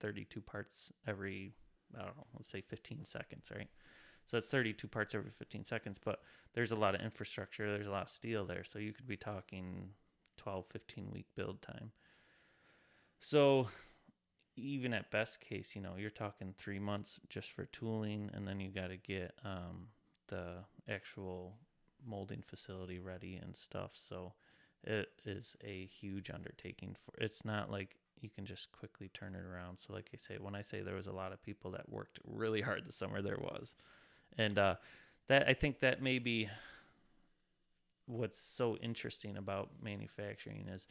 thirty two parts every I don't know, let's say fifteen seconds, right? So that's thirty two parts every fifteen seconds, but there's a lot of infrastructure, there's a lot of steel there, so you could be talking 12, 15 week build time. So even at best case, you know, you're talking three months just for tooling, and then you got to get um, the actual molding facility ready and stuff. So it is a huge undertaking. For it's not like you can just quickly turn it around. So like I say, when I say there was a lot of people that worked really hard this summer, there was, and uh, that I think that may be what's so interesting about manufacturing is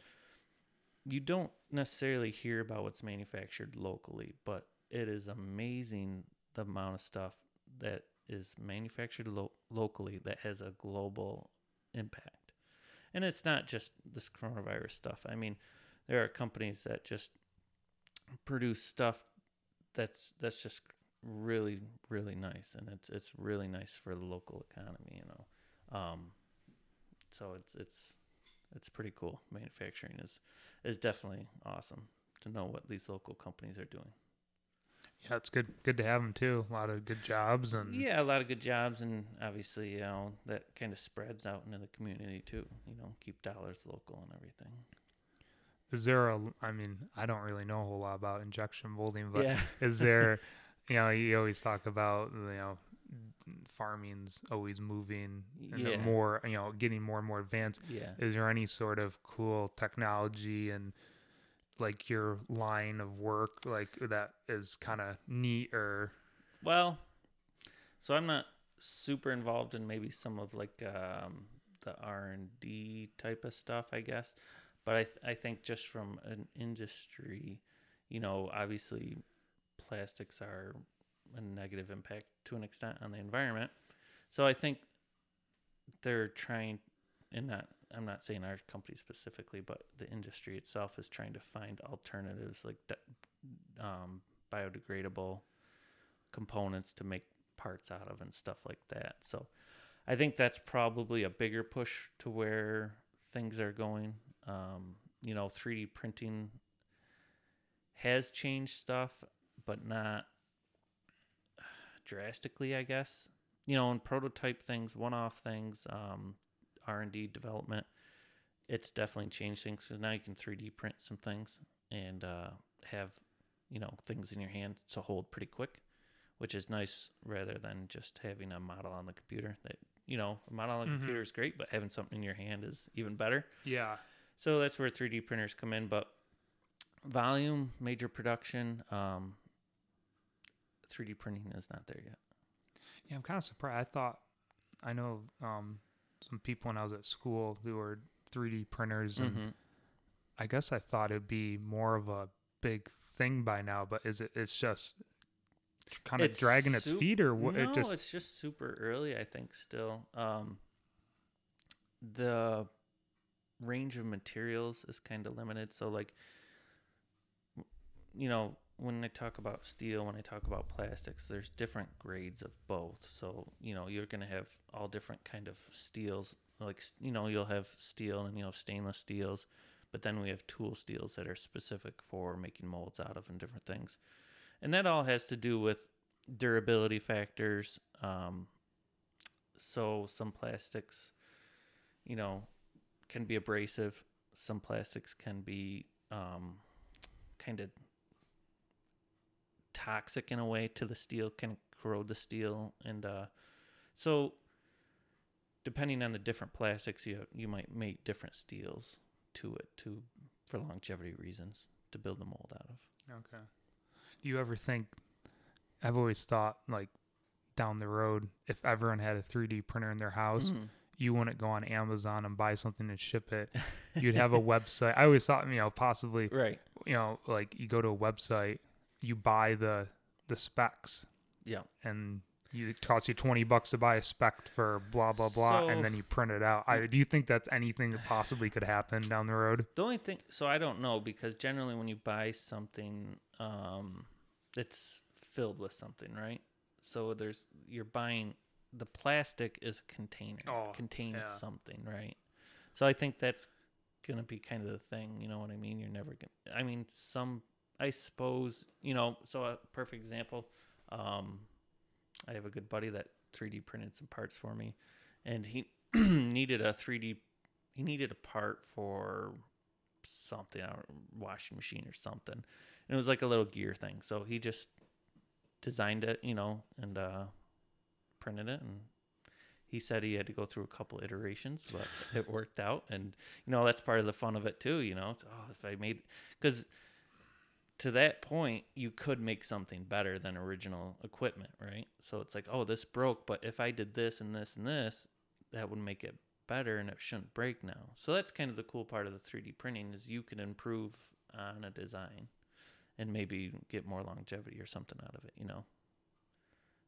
you don't necessarily hear about what's manufactured locally, but it is amazing the amount of stuff that is manufactured lo- locally that has a global impact. And it's not just this coronavirus stuff. I mean, there are companies that just produce stuff that's that's just really really nice and it's it's really nice for the local economy, you know. Um so it's it's it's pretty cool. Manufacturing is is definitely awesome to know what these local companies are doing. Yeah, it's good good to have them too. A lot of good jobs and Yeah, a lot of good jobs, and obviously, you know, that kind of spreads out into the community too. You know, keep dollars local and everything. Is there a? I mean, I don't really know a whole lot about injection molding, but yeah, is there? You know, you always talk about you know, farming's always moving and Yeah. more. You know, getting more and more advanced. yeah. Is there any sort of cool technology and like your line of work like that is kind of neat or Well, so I'm not super involved in maybe some of like um, the R and D type of stuff, I guess. But I th- I think just from an industry, you know, obviously plastics are a negative impact to an extent on the environment. So I think they're trying, and not I'm not saying our company specifically, but the industry itself is trying to find alternatives like de- um, biodegradable components to make parts out of and stuff like that. So I think that's probably a bigger push to where things are going. Um, you know, 3D printing has changed stuff, but not drastically, I guess. You know, in prototype things, one-off things, um, R&D development, it's definitely changed things because now you can 3D print some things and uh, have, you know, things in your hand to hold pretty quick, which is nice rather than just having a model on the computer. That you know, a model on the Mhm. computer is great, but having something in your hand is even better. Yeah. So that's where 3D printers come in. But volume, major production, um, 3D printing is not there yet. Yeah, I'm kind of surprised. I thought I know um, some people when I was at school who were 3D printers, and Mhm. I guess I thought it'd be more of a big thing by now. But is it? It's just kind of It's dragging its sup- feet, or what? No, it just it's just super early. I think still. Um, the range of materials is kind of limited. So like, you know, when I talk about steel, when I talk about plastics, there's different grades of both. So you know, you're gonna have all different kind of steels. Like you know, you'll have steel and you'll have stainless steels, but then we have tool steels that are specific for making molds out of and different things, and that all has to do with durability factors. Um, so some plastics, you know, can be abrasive. Some plastics can be um, kind of toxic in a way to the steel, can corrode the steel, and uh, so depending on the different plastics, you you might make different steels to it to for longevity reasons to build the mold out of. okay. Do you ever think? I've always thought like down the road, if everyone had a 3D printer in their house, Mm. You wouldn't go on Amazon and buy something and ship it. You'd have a website. I always thought, you know, possibly, Right. you know, like you go to a website, you buy the the specs, Yeah. and you, it costs you twenty bucks to buy a spec for blah blah blah, So- and then you print it out. I, do you think that's anything that possibly could happen down the road? The only thing, so I don't know because generally when you buy something, um, it's filled with something, right? So there's you're buying the plastic is a container, Oh, contains yeah. something, right? So I think that's gonna be kind of the thing. You know what I mean? You're never gonna. I mean, some. I suppose you know. So a perfect example. Um, I have a good buddy that 3D printed some parts for me, and he needed a 3D. He needed a part for something, a washing machine or something. And it was like a little gear thing. So he just designed it, you know, and uh, printed it. And he said he had to go through a couple iterations, but it worked out. And you know, that's part of the fun of it too. You know, It's, oh, if I made because to that point, you could make something better than original equipment, right? So it's like, oh, this broke, but if I did this and this and this, that would make it better and it shouldn't break now. So that's kind of the cool part of the 3D printing is you can improve on a design and maybe get more longevity or something out of it, you know.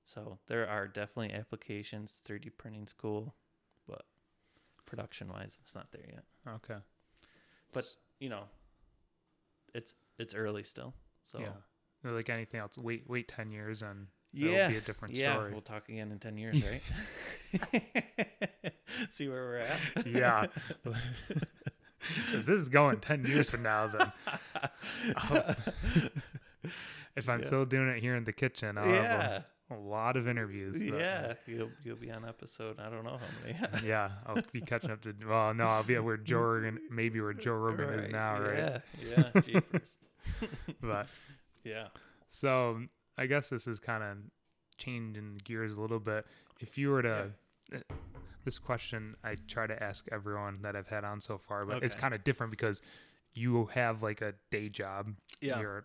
So there are definitely applications. 3D printing's cool, but production wise, it's not there yet. Okay. But you know, it's it's early still. So yeah, Or like anything else, wait wait ten years and yeah, it'll be a different yeah. story. We'll talk again in ten years, right? See where we're at. Yeah. if this is going 10 years from now, then if I'm Yeah. still doing it here in the kitchen, I'll yeah, a, a lot of interviews. but- yeah. You'll you'll be on episode. I don't know how many. yeah, I'll be catching up to. Well, no, I'll be at where Joe Rogan, maybe where Joe Rogan is now, right? Yeah, yeah. Jeepers. But yeah. so I guess this is kind of changing gears a little bit. If you were to, uh, this question I try to ask everyone that I've had on so far, but it's kind of different because you have like a day job. Yeah. You're,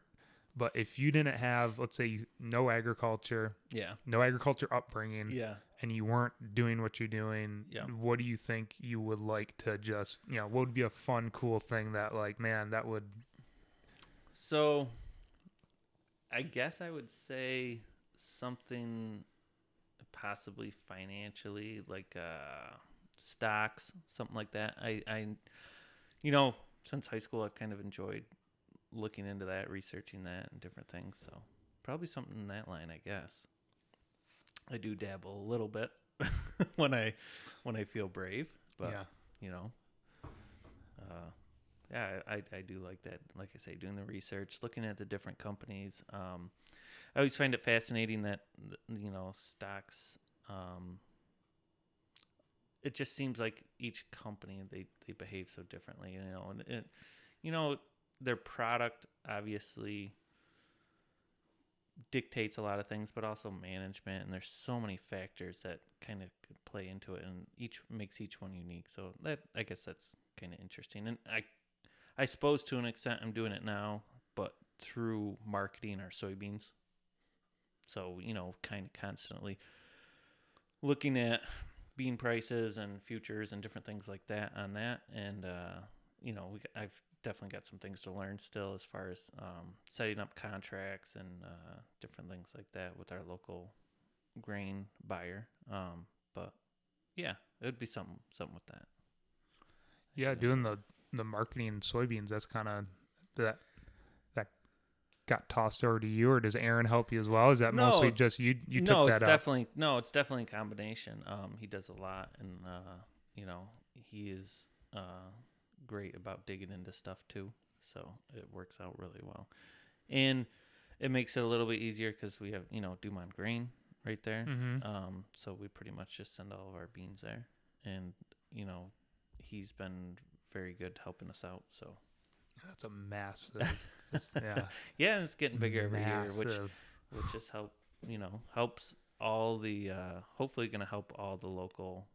but if you didn't have, let's say, no agriculture, Yeah. no agriculture upbringing, Yeah. and you weren't doing what you're doing, Yeah. what do you think you would like to just, you know, what would be a fun, cool thing that, like, man, that would, So, I guess I would say something possibly financially, like uh, stocks, something like that. I, I, you know, since high school, I've kind of enjoyed looking into that, researching that, and different things. So probably something in that line, I guess. I do dabble a little bit when I when I feel brave, but yeah. you know, uh, yeah, I, I do like that. Like I say, doing the research, looking at the different companies. Um, I always find it fascinating that you know stocks. Um, it just seems like each company they they behave so differently, you know, and it, you know their product obviously dictates a lot of things, but also management, and there's so many factors that kind of play into it, and each makes each one unique. So that I guess that's kind of interesting, and I I suppose to an extent I'm doing it now, but through marketing our soybeans. So, you know, kind of constantly looking at bean prices and futures and different things like that on that. And, uh, you know, I've definitely got some things to learn still as far as um, setting up contracts and uh, different things like that with our local grain buyer. Um, but yeah, it would be something, something with that. Yeah, doing the the marketing soybeans. That's kind of that that got tossed over to you, or does Aaron help you as well? Is that No. mostly just you? You no, took it's that up. definitely no, it's definitely a combination. Um, he does a lot, and uh, you know, he is uh great about digging into stuff too. So it works out really well, and it makes it a little bit easier because we have you know Dumont Grain right there. Mm-hmm. Um, so we pretty much just send all of our beans there, and you know, he's been very good helping us out. So That's a massive. yeah, yeah, and it's getting bigger every year, which which just help you know helps all the uh, hopefully going to help all the local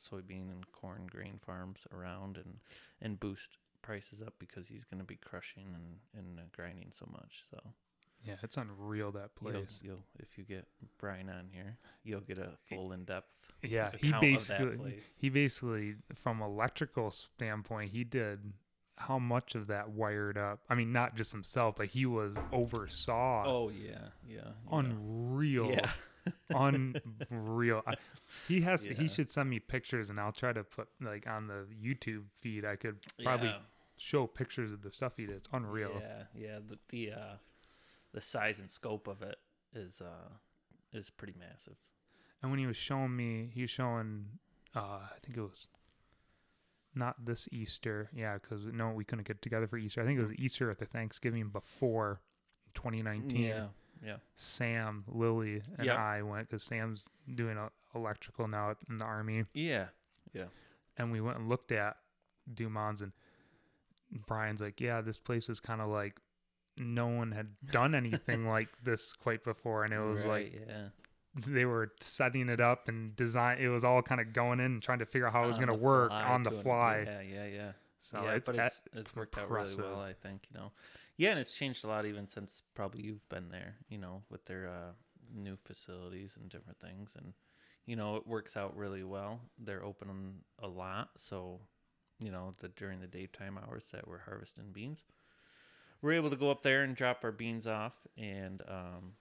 soybean and corn grain farms around and and boost prices up because he's going to be crushing and and uh, grinding so much. So Yeah, it's unreal that you'll, place. you'll if you get Brian on here, you'll get a full in depth. Yeah, he account of that basically place. he basically from electrical standpoint, he did how much of that wired up. I mean, not just himself, but he was oversaw. Oh yeah, yeah, yeah. unreal. yeah. Unreal. I, he has. Yeah. He should send me pictures, and I'll try to put like on the YouTube feed. I could probably yeah. show pictures of the stuff he did. It's unreal. Yeah, yeah. The the uh, the size and scope of it is uh is pretty massive. And when he was showing me, he was showing. Uh, I think it was not this Easter. Yeah, because no, we couldn't get together for Easter. I think it was Easter at the Thanksgiving before 2019. Yeah, yeah. Sam, Lily, and Yep. I went because Sam's doing a, electrical now in the army. Yeah. Yeah. And we went and looked at Dumont's and Brian's like, yeah, this place is kind of like no one had done anything like this quite before, and it was like yeah. they were setting it up and design. It was all kind of going in and trying to figure out how it was going to work on the to an- fly. Yeah, yeah, yeah. So yeah, it's, but it's it's worked out really well. I think, you know. Yeah, and it's changed a lot even since probably you've been there, you know, with their uh, new facilities and different things and you know, it works out really well. They're open a lot, so you know, the during the daytime hours that we're harvesting beans, we're able to go up there and drop our beans off and um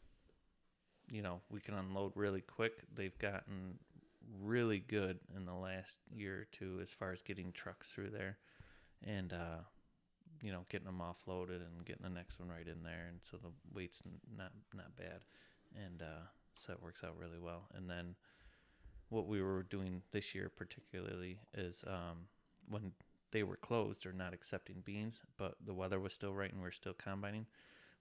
you know, we can unload really quick. They've gotten really good in the last year or two as far as getting trucks through there and uh you know getting them offloaded and getting the next one right in there and so the weight's not not bad. And uh so it works out really well. And then what we were doing this year particularly is um when they were closed or not accepting beans but the weather was still right and we are still combining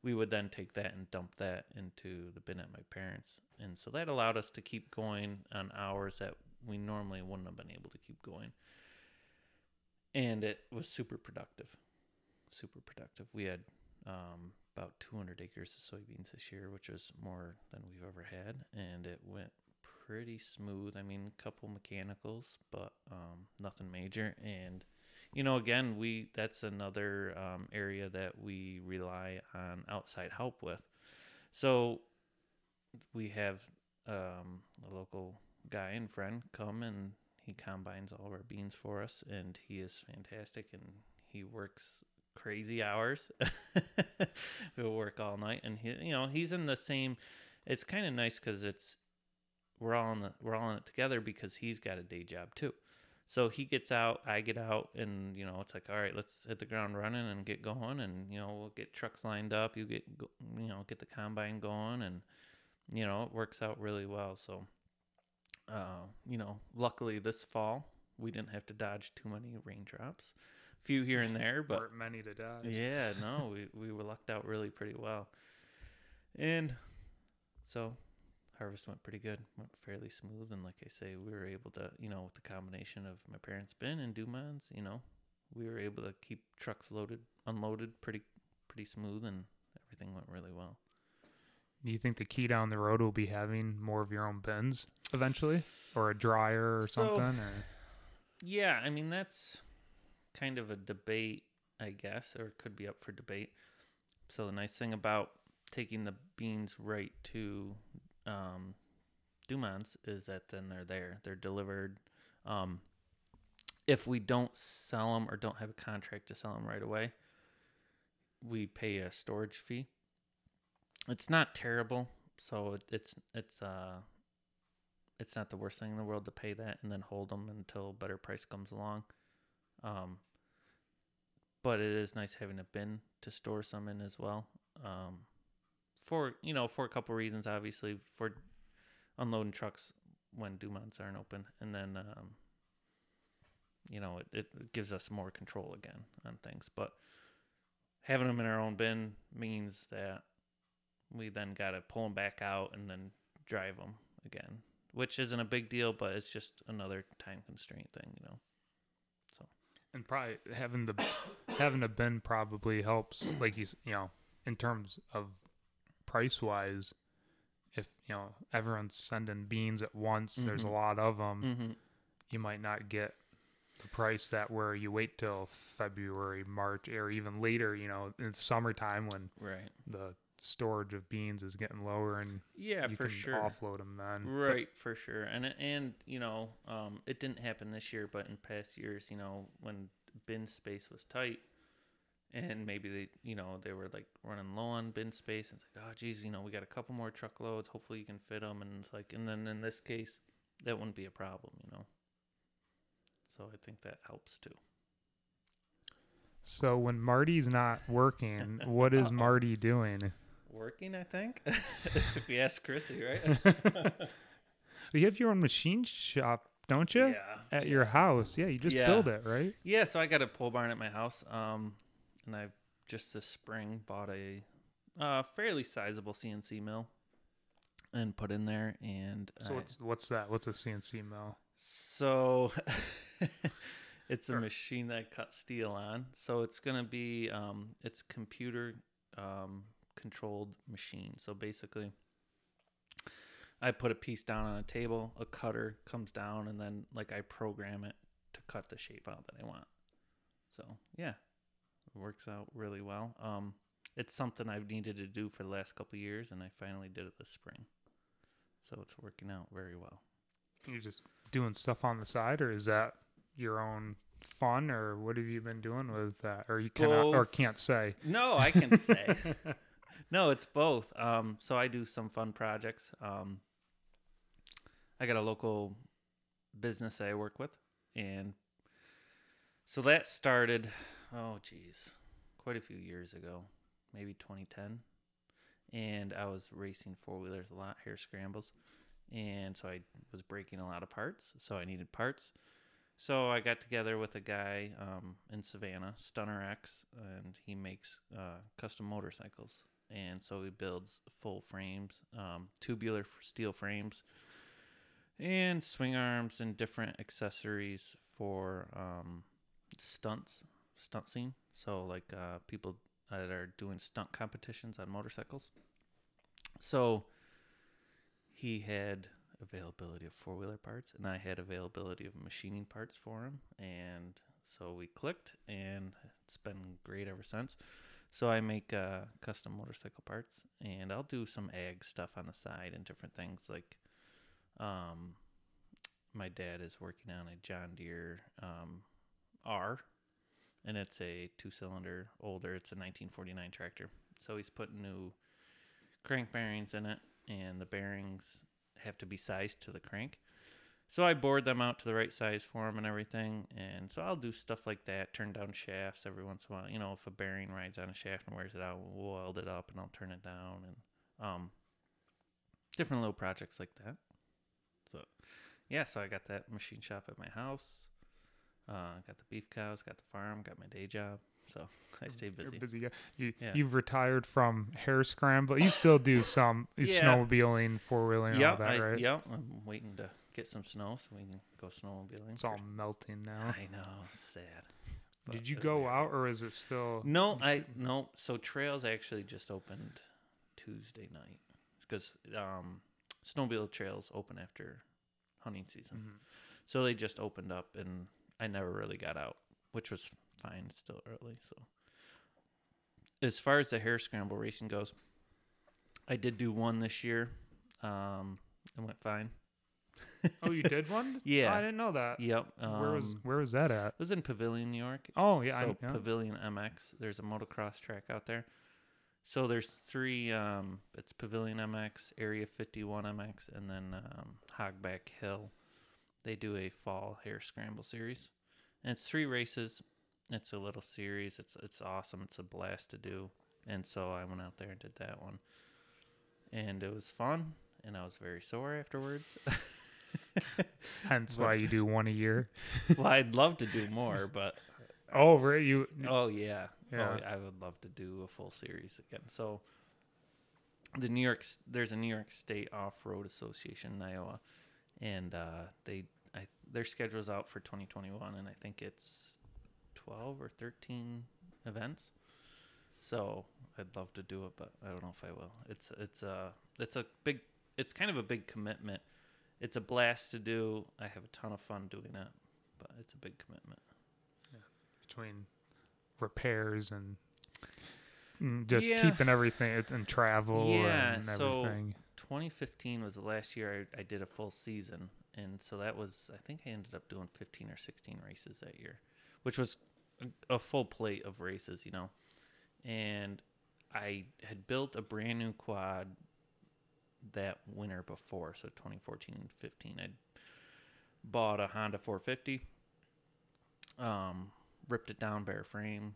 we would then take that and dump that into the bin at my parents. And so that allowed us to keep going on hours that we normally wouldn't have been able to keep going. And it was super productive super productive. We had um, about 200 acres of soybeans this year which was more than we've ever had and it went pretty smooth. I mean a couple mechanicals but um, nothing major. And you know again we that's another um, area that we rely on outside help with. So we have um, a local guy and friend come and he combines all of our beans for us and he is fantastic and he works crazy hours he'll work all night and he you know he's in the same it's kind of nice because it's we're all in the we're all in it together because he's got a day job too So he gets out, I get out, and you know it's like, all right, let's hit the ground running and get going, and you know we'll get trucks lined up. You get, you know, get the combine going, and you know it works out really well. So, uh, you know, luckily this fall we didn't have to dodge too many raindrops, few here and there, but Weren't many to die. yeah, no, we, we were lucked out really pretty well. And so harvest went pretty good, went fairly smooth. And like I say, we were able to, you know, with the combination of my parents' bin and Dumont's, you know, we were able to keep trucks loaded, unloaded pretty, pretty smooth and everything went really well. Do you think the key down the road will be having more of your own bins eventually, or a dryer or So- something? Or Yeah, I mean that's kind of a debate, I guess, or it could be up for debate. So the nice thing about taking the beans right to um, Dumont's is that then they're there, they're delivered. Um, if we don't sell them or don't have a contract to sell them right away, we pay a storage fee. It's not terrible, so it, it's it's uh it's not the worst thing in the world to pay that and then hold them until a better price comes along. Um, but it is nice having a bin to store some in as well. Um, for you know, for a couple reasons, obviously for unloading trucks when Dumont's aren't open, and then um, you know it, it gives us more control again on things. But having them in our own bin means that we then got to pull them back out and then drive them again which isn't a big deal, but it's just another time constraint thing, you know. And probably having the having a bin probably helps, like you you know, in terms of price wise. If you know everyone's sending beans at once, there's a Mhm. lot of them. Mm-hmm. You might not get the price that where you wait till February, March, or even later. You know, in summertime when Right. the storage of beans is getting lower and Yeah, for sure. offload them then. But Right, for sure. And and you know, um, it didn't happen this year, but in past years, you know, when bin space was tight, and maybe they, you know, they were like running low on bin space, and it's like, oh, geez, you know, we got a couple more truckloads. Hopefully, you can fit them. And it's like, and then in this case, that wouldn't be a problem, you know. So I think that helps too. So when Marty's not working, what is Marty doing? Working, I think. if you ask Chrissy, right? You have your own machine shop, don't you? Yeah. At your house. Yeah, you just Yeah. build it, right? Yeah, so I got a pole barn at my house, um, and I've just this spring bought a uh, fairly sizable CNC mill and put in there, and So I- what's what's that? What's a CNC mill? so it's a Sure. machine that cuts steel on. So it's gonna be um, it's computer um, controlled machine. So basically, I put a piece down on a table, a cutter comes down, and then like I program it to cut the shape out that I want. So yeah, it works out really well. Um, it's something I've needed to do for the last couple of years, and I finally did it this spring. So it's working out very well. You're just doing stuff on the side, or is that your own fun, or what have you been doing with that? Or you cannot or can't say. No, I can say. no, it's both. Um, so I do some fun projects. Um, I got a local business I work with, and so that started. Oh, geez, quite a few years ago, maybe 2010, and I was racing four wheelers a lot, hare scrambles, and so I was breaking a lot of parts. So I needed parts. So I got together with a guy um, in Savannah, Stunner X, and he makes uh, custom motorcycles. And so he builds full frames, um, tubular steel frames, and swing arms and different accessories for um, stunts, stunt scene. So like uh, people that are doing stunt competitions on motorcycles. So he had availability of four wheeler parts, and I had availability of machining parts for him. And so we clicked, and it's been great ever since. So I make uh, custom motorcycle parts, and I'll do some ag stuff on the side and different things. Like, um, my dad is working on a John Deere um, R, and it's a two-cylinder, older. It's a 1949 tractor. So he's putting new crank bearings in it, and the bearings have to be sized to the crank. So I bored them out to the right size for them and everything. And so I'll do stuff like that, turn down shafts every once in a while. You know, if a bearing rides on a shaft and wears it out, we'll weld it up and I'll turn it down and um, different little projects like that. So, yeah, so I got that machine shop at my house. Uh, got the beef cows, got the farm, got my day job. So I stay busy. You're busy. busy. You Yeah. you've retired from hare scramble. You still do some Yeah. snowmobiling, four wheeling, and all that, I, right? yep. I'm waiting to get some snow so we can go snowmobiling. It's all melting now. I know, it's sad. but Did you go out, or is it still? No, I no. So trails actually just opened Tuesday night because um, snowmobile trails open after hunting season. Mhm. So they just opened up, and I never really got out, which was fine. It's still early, so. As far as the hare scramble racing goes, I did do one this year. Um, it went fine. Oh, you did one? Yeah. I didn't know that. Yep. Um, where was Where was that at? It was in Pavilion, New York. Oh yeah, so I, yeah. Pavilion MX. There's a motocross track out there. So there's three. Um, it's Pavilion MX, Area 51 MX, and then um, Hogback Hill. They do a fall hare scramble series, and it's three races. It's a little series. It's it's awesome. It's a blast to do. And so I went out there and did that one, and it was fun. And I was very sore afterwards. Hence but- why you do one a year. well, I'd love to do more, but Oh, right. You. Oh yeah. Yeah. Oh, I would love to do a full series again. So the New York there's a New York State Off-Road Association in Iowa and uh, they I, their schedule's out for 2021 and I think it's 12 or 13 events. So I'd love to do it, but I don't know if I will. It's it's a it's a big it's kind of a big commitment. It's a blast to do. I have a ton of fun doing it, but it's a big commitment. between repairs and mm, just Yeah. keeping everything and travel Yeah, and so- everything. 2015 was the last year I, I did a full season, and so that was I think I ended up doing 15 or 16 races that year, which was a, full plate of races, you know. And I had built a brand new quad that winter before, so 2014 and 15. I bought a Honda 450, um, ripped it down bare frame,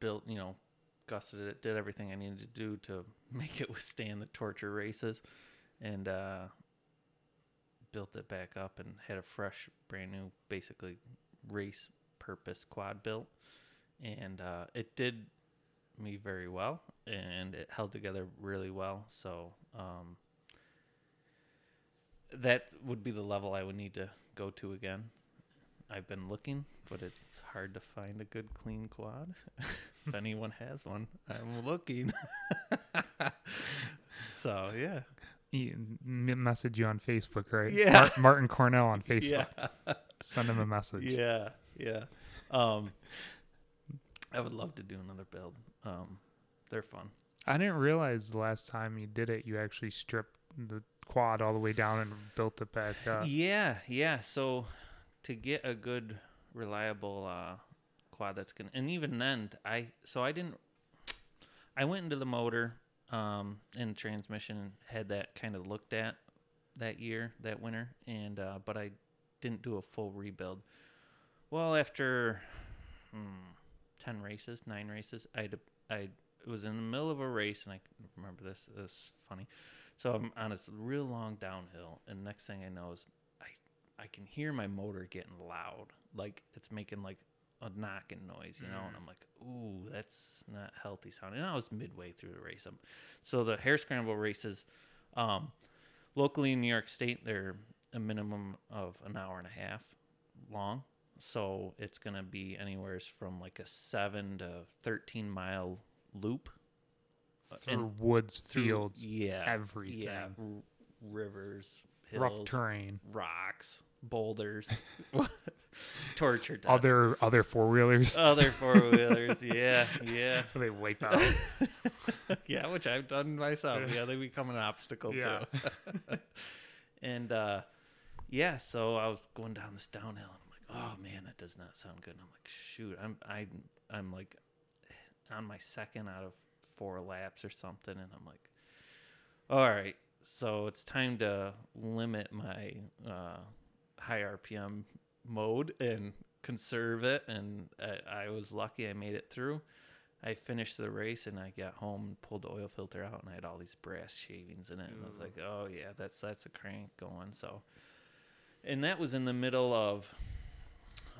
built, you know, gusseted it, did everything I needed to do to make it withstand the torture races, and uh, built it back up and had a fresh, brand new, basically race purpose quad built, and uh, it did me very well, and it held together really well. So um, that would be the level I would need to go to again. I've been looking, but it's hard to find a good clean quad. if anyone has one, I'm looking. so yeah, He message you on Facebook, right? Yeah. Mar- Martin Cornell on Facebook. yeah, Send him a message. yeah, yeah. Um, I would love to do another build. Um, they're fun. I didn't realize the last time you did it, you actually stripped the quad all the way down and built it back up. Yeah, yeah. So to get a good, reliable uh, quad that's gonna, and even then, I so I didn't. I went into the motor um, and transmission, had that kind of looked at that year, that winter, and uh, but I didn't do a full rebuild. Well, after hmm, ten races, nine races, I I was in the middle of a race, and I remember this. This is funny. So I'm on this real long downhill, and next thing I know is I I can hear my motor getting loud, like it's making like a knocking noise, you know. And I'm like, ooh, that's not healthy sounding. And I was midway through the race. i so the hare scramble races, um, locally in New York State, they're a minimum of an hour and a half long. So it's gonna be anywhere from like a seven to thirteen mile loop. Uh, Through and woods, through- fields, yeah, everything. yeah, r- rivers, hills, rough terrain. rocks, boulders, torture. Other other four wheelers. other four wheelers, yeah, yeah, they wipe out. yeah, which I've done myself. Yeah, they become an obstacle Yeah. too. and uh, yeah, so I was going down this downhill, and I'm like, oh man, that does not sound good. And I'm like, shoot, I'm I I'm like on my second out of four laps or something, and I'm like, all right, so it's time to limit my uh, high RPM mode and conserve it. And I, I was lucky I made it through. I finished the race and I got home and pulled the oil filter out and I had all these brass shavings in it. And I was like, oh yeah, that's that's a crank going. So, and that was in the middle of,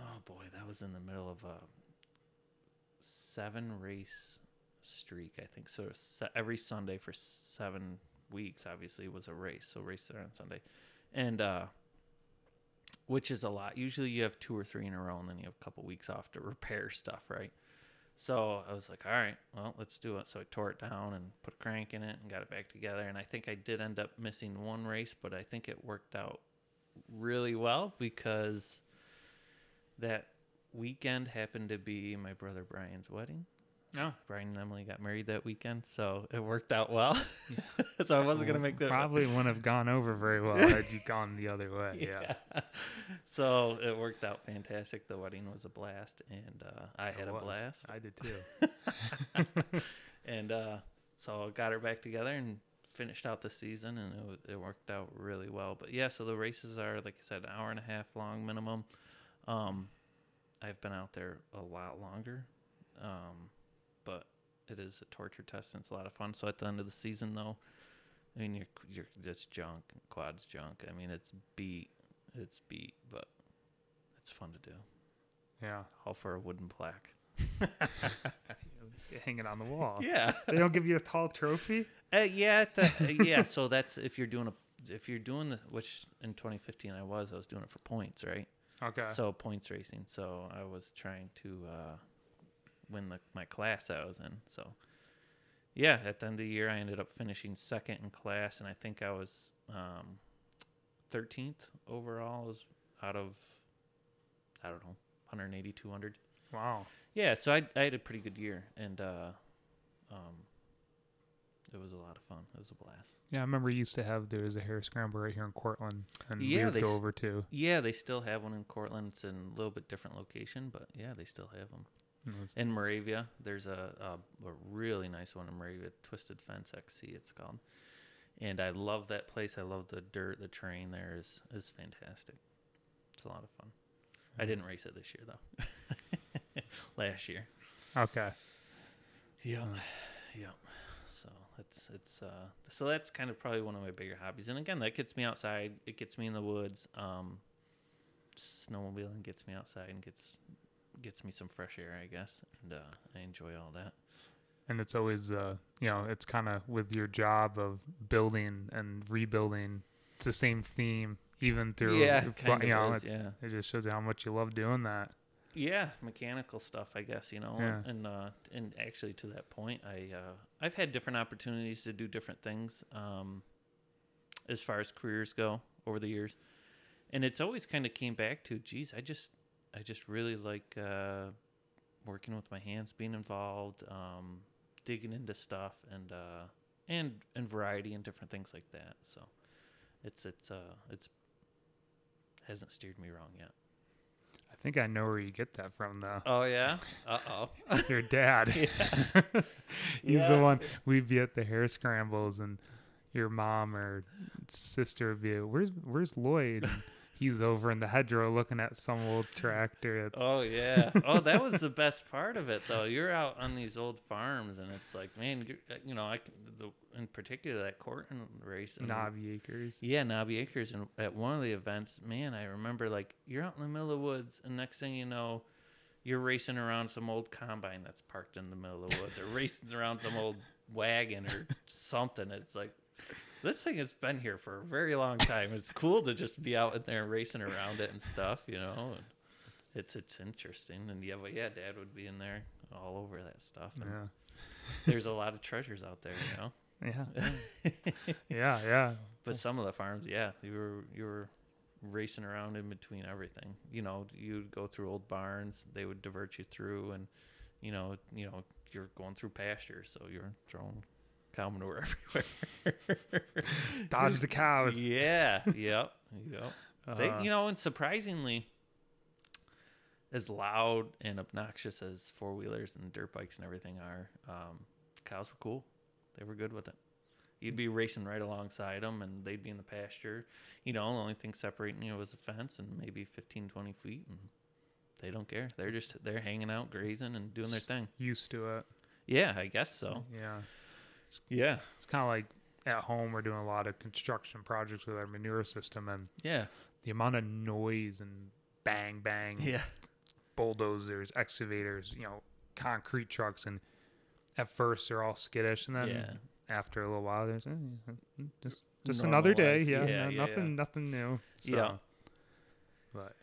oh boy, that was in the middle of a seven race streak. I think so. Every Sunday for seven weeks, obviously, was a race. So race there on Sunday, and uh, which is a lot. Usually you have two or three in a row, and then you have a couple weeks off to repair stuff, right? So I was like, all right, well, let's do it. So I tore it down and put a crank in it and got it back together. And I think I did end up missing one race, but I think it worked out really well because that weekend happened to be my brother Brian's wedding. No. Brian and Emily got married that weekend, so it worked out well. so I wasn't gonna make that. Probably wouldn't have gone over very well had you gone the other way. Yeah. so it worked out fantastic. The wedding was a blast, and uh, I had It a blast. I did too. and uh, so I got her back together and finished out the season, and it was, it worked out really well. But yeah, so the races are like I said, an hour and a half long minimum. Um, I've been out there a lot longer, um, but it is a torture test and it's a lot of fun. So at the end of the season, though, I mean you're you're just junk, quads junk. I mean it's beat, it's beat, but it's fun to do. Yeah. All for a wooden plaque. Hang it on the wall. Yeah. They don't give you a tall trophy? Uh, yeah, the, uh, yeah. So that's if you're doing a if you're doing the which in 2015 I was I was doing it for points, right? Okay. So points racing. So I was trying to uh, win the my class I was in. So yeah, at the end of the year I ended up finishing second in class, and I think I was um, 13th overall. Was out of I don't know 180 200. wow. Yeah, so I I had a pretty good year, and uh, um, it was a lot of fun. It was a blast. Yeah, I remember you used to have there was a hare scramble right here in Cortland, and we Yeah, would they go over to. Yeah, they still have one in Cortland. It's in a little bit different location, but yeah, they still have them. In Moravia, there's a, a a really nice one in Moravia, Twisted Fence XC. It's called, and I love that place. I love the dirt. The terrain there is is fantastic. It's a lot of fun. I didn't race it this year though. Last year. Okay. Yeah, Mm. yeah. So it's it's uh so that's kind of probably one of my bigger hobbies. And again, that gets me outside. It gets me in the woods. Um, snowmobiling gets me outside and gets gets me some fresh air, I guess. And uh, I enjoy all that. And it's always, uh, you know, it's kind of with your job of building and rebuilding. It's the same theme, even through. yeah, kind you know, is, yeah. It just shows you how much you love doing that. Yeah, mechanical stuff, I guess, you know. Yeah. And uh and actually to that point, I uh I've had different opportunities to do different things um as far as careers go over the years. And it's always kind of came back to, geez, I just I just really like uh working with my hands, being involved, um digging into stuff and uh and and variety and different things like that. So it's it's uh it's hasn't steered me wrong yet. I think I know where you get that from, though. Oh yeah. Uh oh. Your dad. Yeah. He's Yeah. the one. We'd be at the hare scrambles, and your mom or sister would be, "Where's Where's Lloyd?" He's over in the hedgerow looking at some old tractor. It's, Oh yeah. Oh, that was the best part of it, though. You're out on these old farms, and it's like, man, you uh, you know, I the, in particular that Cortland race. and- knobby acres. Yeah, Knobby Acres, and at one of the events, man, I remember like you're out in the middle of the woods, and next thing you know, you're racing around some old combine that's parked in the middle of the woods, or racing around some old wagon or something. It's like this thing has been here for a very long time. It's cool to just be out in there racing around it and stuff, you know. And it's it's interesting, and yeah, but yeah, Dad would be in there all over that stuff. And Yeah. there's a lot of treasures out there, you know. Yeah. yeah. Yeah. But some of the farms, yeah, you were you were racing around in between everything. You know, you'd go through old barns, they would divert you through, and you know, you know, you're going through pastures, so you're throwing cow manure everywhere. Dodge the cows. yeah, yep, yep. They, Uh, you know, and surprisingly, as loud and obnoxious as four wheelers and dirt bikes and everything are, um, cows were cool. They were good with it. You'd be racing right alongside them, and they'd be in the pasture. You know, the only thing separating you was a fence and maybe 15, 20 feet, and they don't care. They're just they're hanging out, grazing, and doing their thing. Used to it. Yeah, I guess so. Yeah. Yeah, It's kind of like at home, we're doing a lot of construction projects with our manure system, and yeah, the amount of noise and bang, bang, yeah, bulldozers, excavators, you know, concrete trucks, and at first they're all skittish, and then yeah. after a little while, there's eh, just just Normal another day. Yeah, Yeah, yeah, nothing, nothing new. So, Yeah. But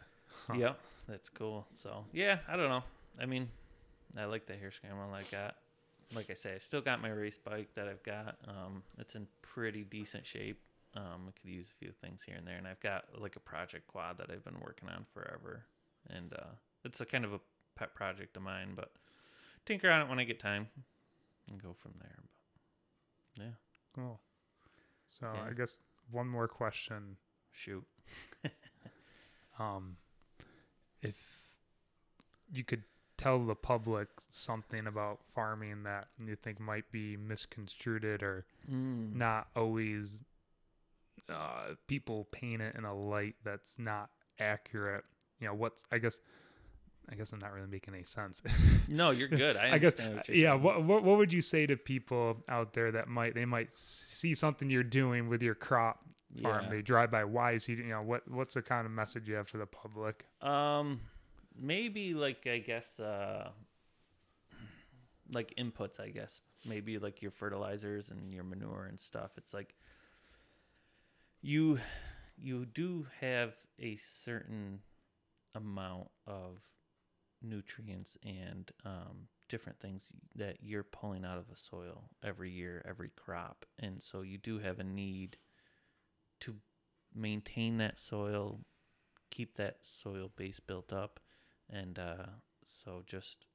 huh. Yep, that's cool. So yeah, I don't know. I mean, I like the hare scramble I got. Like I say, I still got my race bike that I've got. Um, it's in pretty decent shape. Um, I could use a few things here and there, and I've got like a project quad that I've been working on forever, and uh, it's a kind of a pet project of mine. But tinker on it when I get time, and go from there. But yeah, Cool. So Yeah. I guess one more question. shoot. Um, if you could tell the public something about farming that you think might be misconstrued or Mm. not always uh, people paint it in a light that's not accurate. You know, what's I guess I guess I'm not really making any sense. No, you're good. I, I guess understand what you're yeah. What, what what would you say to people out there that might they might see something you're doing with your crop farm? Yeah. They drive by. Why is he? You know what what's the kind of message you have for the public? Um, maybe like I guess uh, like inputs. I guess maybe like your fertilizers and your manure and stuff. It's like you you do have a certain amount of nutrients and um, different things that you're pulling out of the soil every year, every crop, and so you do have a need to maintain that soil, keep that soil base built up, and uh, so just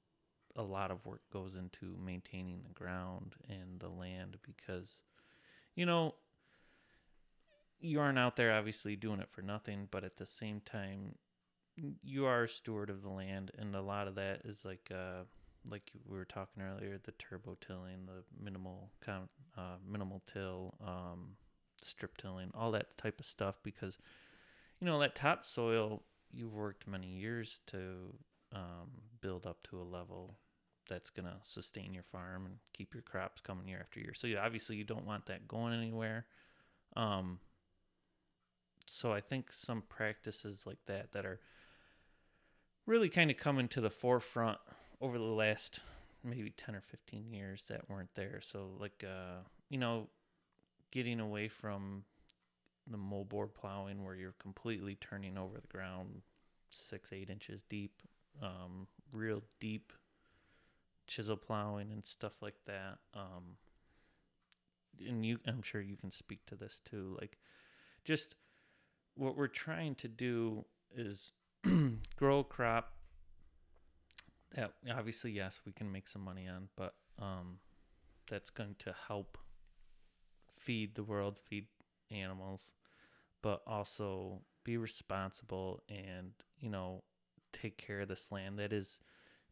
a lot of work goes into maintaining the ground and the land because, you know, you aren't out there obviously doing it for nothing, but at the same time, you are a steward of the land, and a lot of that is like uh, like we were talking earlier, the turbo tilling, the minimal count, uh, minimal till, um, strip tilling, all that type of stuff, because you know that topsoil you've worked many years to um, build up to a level that's gonna sustain your farm and keep your crops coming year after year. So you, obviously you don't want that going anywhere. Um, so I think some practices like that that are really kind of coming to the forefront over the last maybe 10 or 15 years that weren't there. So like uh, you know, getting away from the moldboard plowing where you're completely turning over the ground six, eight inches deep, um, real deep chisel plowing and stuff like that. Um, and you, I'm sure you can speak to this too. Like, just what we're trying to do is grow a crop that obviously, yes, we can make some money on, but um, that's going to help feed the world, feed animals, but also be responsible and, you know, take care of this land that is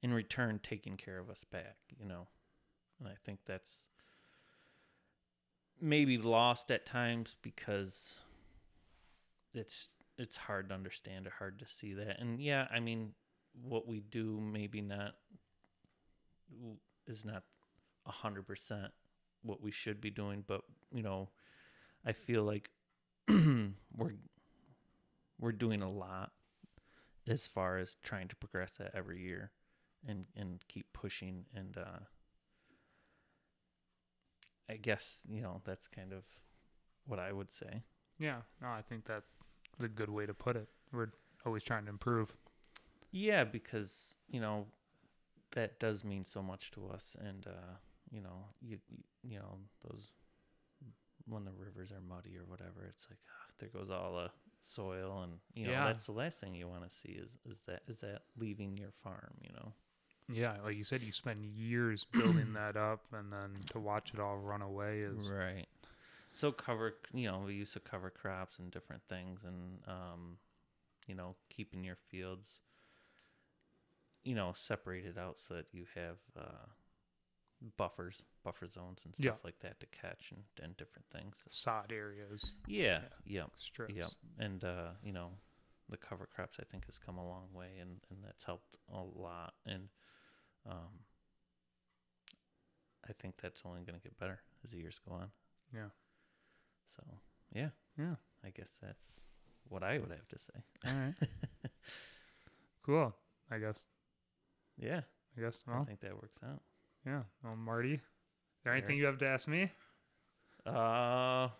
in return taking care of us back, you know. And I think that's maybe lost at times because it's it's hard to understand or hard to see that. And yeah, I mean, what we do maybe not is not a hundred percent what we should be doing, but you know, I feel like we're we're doing a lot as far as trying to progress that every year and and keep pushing and uh I guess, you know, that's kind of what I would say. Yeah, no, I think that's a good way to put it. We're always trying to improve. Yeah, because, you know, that does mean so much to us and uh you know, you you, you know, those when the rivers are muddy or whatever, it's like ah, there goes all the soil and you know Yeah. that's the last thing you want to see is is that is that leaving your farm, you know. Yeah, like you said, you spend years building that up, and then to watch it all run away is Right. So cover, you know, we used to cover crops and different things, and um, you know, keeping your fields, you know, separated out so that you have, uh, buffers, buffer zones, and stuff Yeah. like that to catch and, and different things. Sod areas, Yeah, yep, strips. yep. And uh, you know, the cover crops I think has come a long way, and and that's helped a lot. And um, I think that's only going to get better as the years go on. Yeah. So yeah, Yeah. I guess that's what I would have to say. All right. cool. I guess. Yeah, I guess. I think that works out. Yeah. Well, Marty, is there anything you have to ask me? Uh,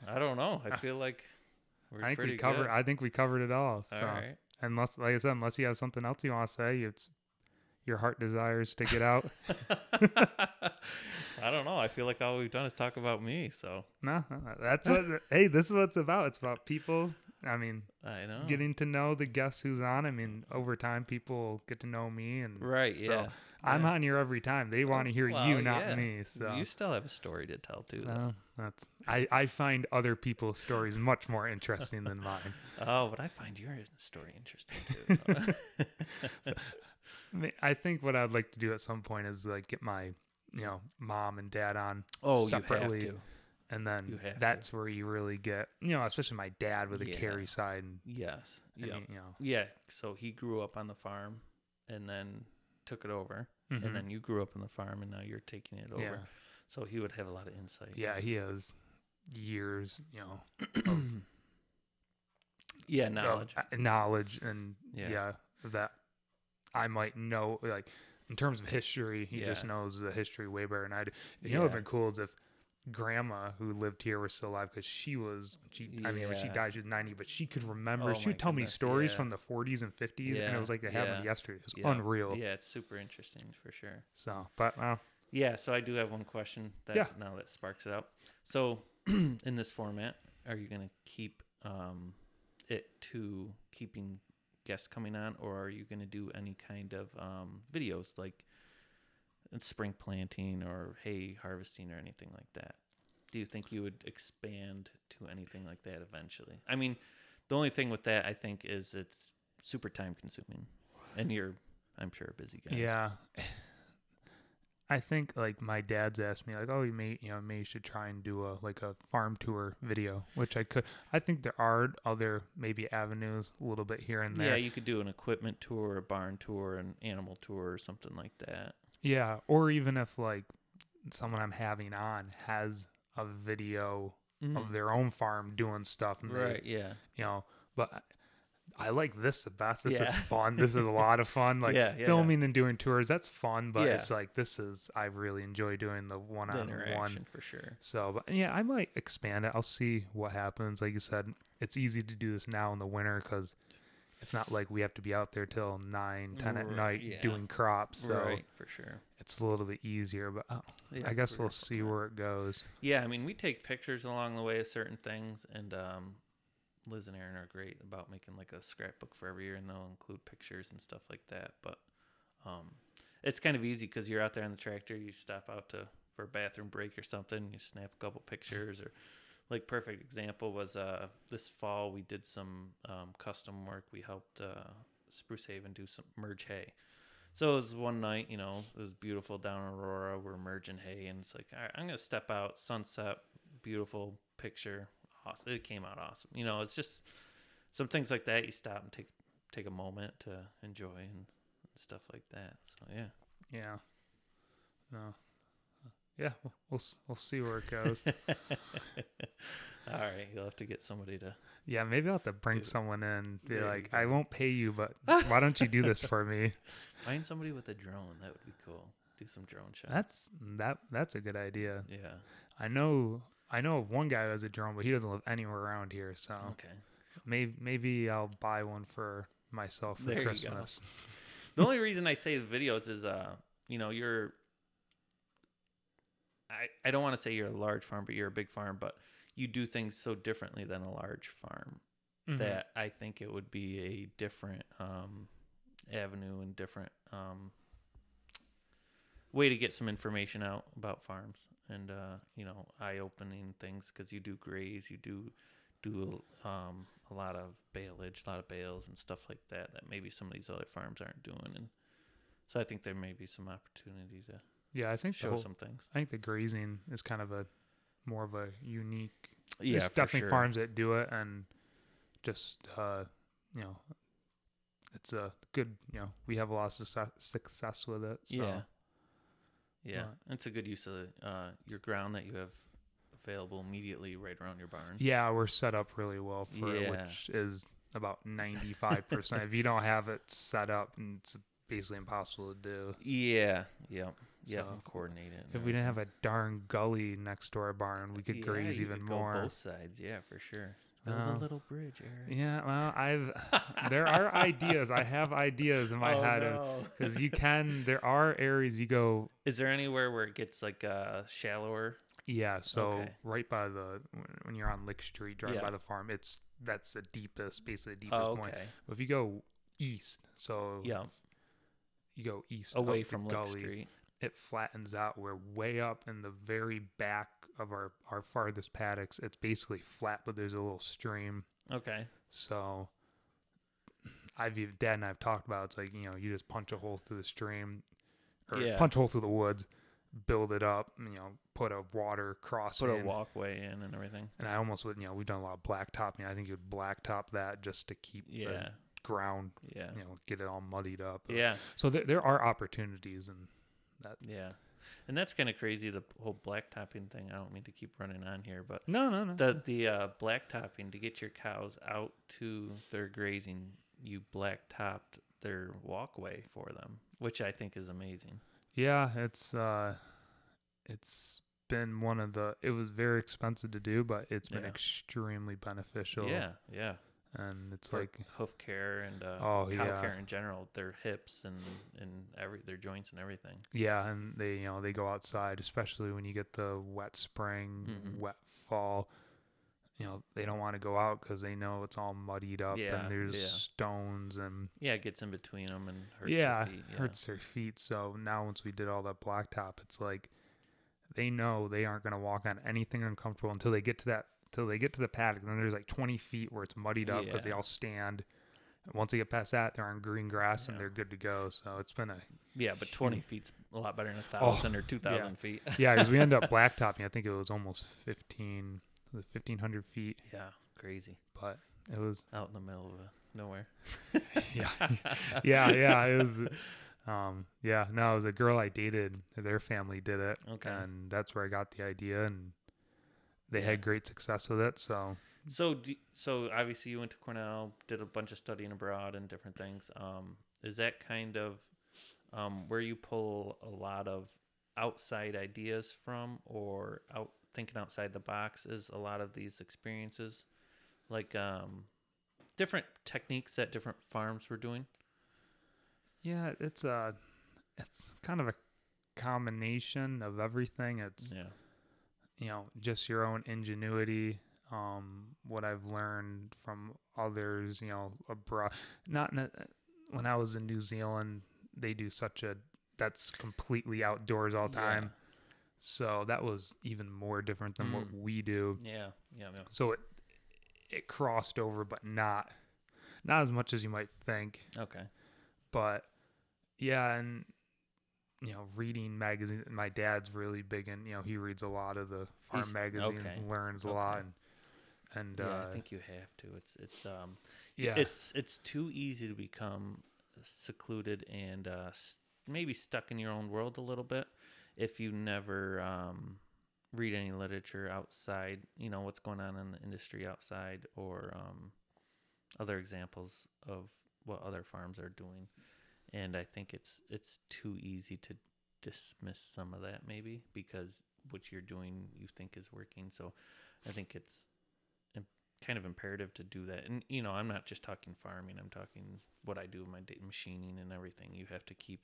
I don't know. I feel like we're I think pretty we covered. good. I think we covered it all. So, All right. unless, like I said, unless you have something else you want to say, it's your heart desires to get out. I don't know. I feel like all we've done is talk about me. So no, that's what. hey, this is what it's about. It's about people. I mean, I know. getting to know the guest who's on. I mean, over time, people get to know me, and right. So, Yeah. I'm on here every time. They want to hear Well, you, not yeah. me. So you still have a story to tell too. though. No, that's I, I find other people's stories much more interesting than mine. Oh, but I find your story interesting too. though. I, mean, I think what I'd like to do at some point is like get my you know mom and dad on oh, separately, you have to. and then have to. that's where you really get you know especially my dad with the Yeah. carry side and, Yes. Yeah. you know Yeah. So he grew up on the farm, and then took it over, mhm. and then you grew up on the farm, and now you're taking it over. yeah So he would have a lot of insight. yeah he has years you know yeah. Knowledge. uh, knowledge and Yeah. yeah. that I might know like in terms of history he just knows the history way better than I do. You know, what'd Yeah. been cool is if grandma who lived here was still alive because she was she I mean when she died she was 90 but she could remember Oh she would tell me stories yeah. from the 40s and 50s and Yeah, it was like it happened yeah, yesterday it was Yeah. unreal Yeah, it's super interesting for sure. so but uh, Yeah, so I do have one question that Yeah. now that sparks it up. So in this format, are you going to keep um, it to keeping guests coming on, or are you going to do any kind of um, videos like spring planting or hay harvesting or anything like that? Do you think you would expand to anything like that eventually? I mean, the only thing with that I think is it's super time consuming, and you're, I'm sure, a busy guy. yeah I think like my dad's asked me like oh you may you know maybe you should try and do a like a farm tour video which I could I think there are other maybe avenues a little bit here and there Yeah, you could do an equipment tour, a barn tour, an animal tour, or something like that. Yeah, or even if like someone I'm having on has a video of their own farm doing stuff, and they, Mm-hmm. Right, yeah. you know, but I, like this the best. This is fun. This is a lot of fun. Like Yeah, yeah. filming and doing tours, that's fun. But Yeah. it's like this is I really enjoy doing the one on one. for sure. So, but yeah, I might expand it. I'll see what happens. Like you said, it's easy to do this now in the winter because it's not like we have to be out there till nine, ten at Right, night yeah. doing crops. So right, for sure. it's a little bit easier. But uh, Yeah, I guess we'll see where it goes. Yeah, I mean, we take pictures along the way of certain things, and um, Liz and Aaron are great about making like a scrapbook for every year, and they'll include pictures and stuff like that. But um, it's kind of easy because you're out there on the tractor, you stop out to for a bathroom break or something, you snap a couple pictures, or like perfect example was uh, this fall we did some um, custom work. We helped uh, Spruce Haven do some merge hay. So it was one night, you know, it was beautiful down in Aurora. We're merging hay, and it's like, all right, I'm gonna step out, sunset, beautiful picture. Awesome. It came out awesome. You know, it's just some things like that. You stop and take take a moment to enjoy and stuff like that. So yeah, Yeah. No. Yeah, we'll we'll, see where it goes. all right, you'll have to get somebody to. yeah, maybe I'll have to bring someone in. Be there like, I won't pay you, but why don't you do this for me? Find somebody with a drone. That would be cool. Do some drone shots. That's that. That's a good idea. yeah. I know. I know of one guy who has a drone, but he doesn't live anywhere around here. So Okay. maybe maybe I'll buy one for myself for There. Christmas. the only reason I say videos is, uh, you know, you're. I I don't want to say you're a large farm, but you're a big farm, but you do things so differently than a large farm Mhm. that I think it would be a different um, avenue and different um, way to get some information out about farms and uh, you know eye-opening things because you do graze, you do do um, a lot of baleage, a lot of bales and stuff like that that maybe some of these other farms aren't doing, and so I think there may be some opportunity to Yeah, I think show whole, some things. I think the grazing is kind of a more of a unique. Yeah, There's definitely sure. farms that do it, and just uh, you know, it's a good. You know, we have a lot of success, success with it. So. Yeah. Yeah, But- it's a good use of uh, your ground that you have available immediately right around your barns. Yeah, we're set up really well for it, which is about ninety five percent. If you don't have it set up, and it's basically impossible to do. Yeah. Yep. So, Coordinate it. If we didn't have a darn gully next to our barn, we could Yeah, graze even could more. both sides. Yeah, for sure. Build a little bridge, Eric. Yeah, well, I've there are ideas. I have ideas in my oh, head no. because you can. There are areas you go. Is there anywhere where it gets like uh, shallower? Yeah, so Okay. right by the when you're on Lick Street, driving Yeah. by the farm, it's that's the deepest, basically the deepest Oh, point. But if you go east, so Yeah. You go east Away the from Lick gully, Street. it flattens out. We're way up in the very back of our our farthest paddocks. It's basically flat, but there's a little stream. Okay. So I've even Dad and I've talked about it's like you know you just punch a hole through the stream, or Yeah. punch a hole through the woods, build it up, you know, put a water crossing. Put a walkway in and everything. And I almost would you know we've done a lot of blacktopping. I think you would blacktop that just to keep Yeah. the ground Yeah. you know get it all muddied up. Yeah. So there there are opportunities and that. Yeah. And that's kind of crazy the whole blacktopping thing. I don't mean to keep running on here, but No, no, no. the the uh, blacktopping to get your cows out to their grazing, you blacktopped their walkway for them, which I think is amazing. Yeah, it's uh it's been one of the it was very expensive to do, but it's been Yeah. extremely beneficial. Yeah, yeah. And it's like hoof care and uh, Oh, cow yeah. care in general, their hips and and every their joints and everything. yeah, and they you know, they go outside, especially when you get the wet spring, Mhm. wet fall. You know, they don't want to go out cuz they know it's all muddied up Yeah, and there's yeah. stones and Yeah, it gets in between them and hurts yeah, their feet. Yeah. hurts their feet. So now once we did all that blacktop, it's like they know they aren't going to walk on anything uncomfortable until they get to that until they get to the paddock. And then there's like 20 feet where it's muddied up because they all stand. And once they get past that, they're on green grass and they're good to go. So it's been a Yeah, but 20 feet's a lot better than a Oh, thousand or 2,000 feet. yeah because we end up blacktopping. I think it was almost 15, 1500 feet, yeah, crazy. but it was Out in the middle of uh, nowhere. yeah yeah yeah it was um yeah no it was a girl i dated their family did it Okay. and that's where i got the idea and they Yeah. had great success with it so So, do, so obviously you went to Cornell, did a bunch of studying abroad and different things. Um, is that kind of um, where you pull a lot of outside ideas from, or out thinking outside the box? Is a lot of these experiences like um, different techniques that different farms were doing? yeah it's a it's kind of a combination of everything it's Yeah, you know just your own ingenuity um what i've learned from others you know abroad not ne- when i was in new zealand they do such a that's completely outdoors all the time so that was even more different than what Mm. we do Yeah, yeah, yeah. so it it crossed over but not not as much as you might think Okay. but yeah and you know reading magazines my dad's really big in you know he reads a lot of the farm He's- magazines okay. learns a Okay. lot and and yeah, uh I think you have to. It's it's um yeah it's it's too easy to become secluded and uh, maybe stuck in your own world a little bit if you never um, read any literature outside. You know what's going on in the industry outside, or um, other examples of what other farms are doing. And I think it's it's too easy to dismiss some of that maybe because what you're doing you think is working. So I think it's kind of imperative to do that. And you know, I'm not just talking farming. I'm talking what I do with my machining and everything. You have to keep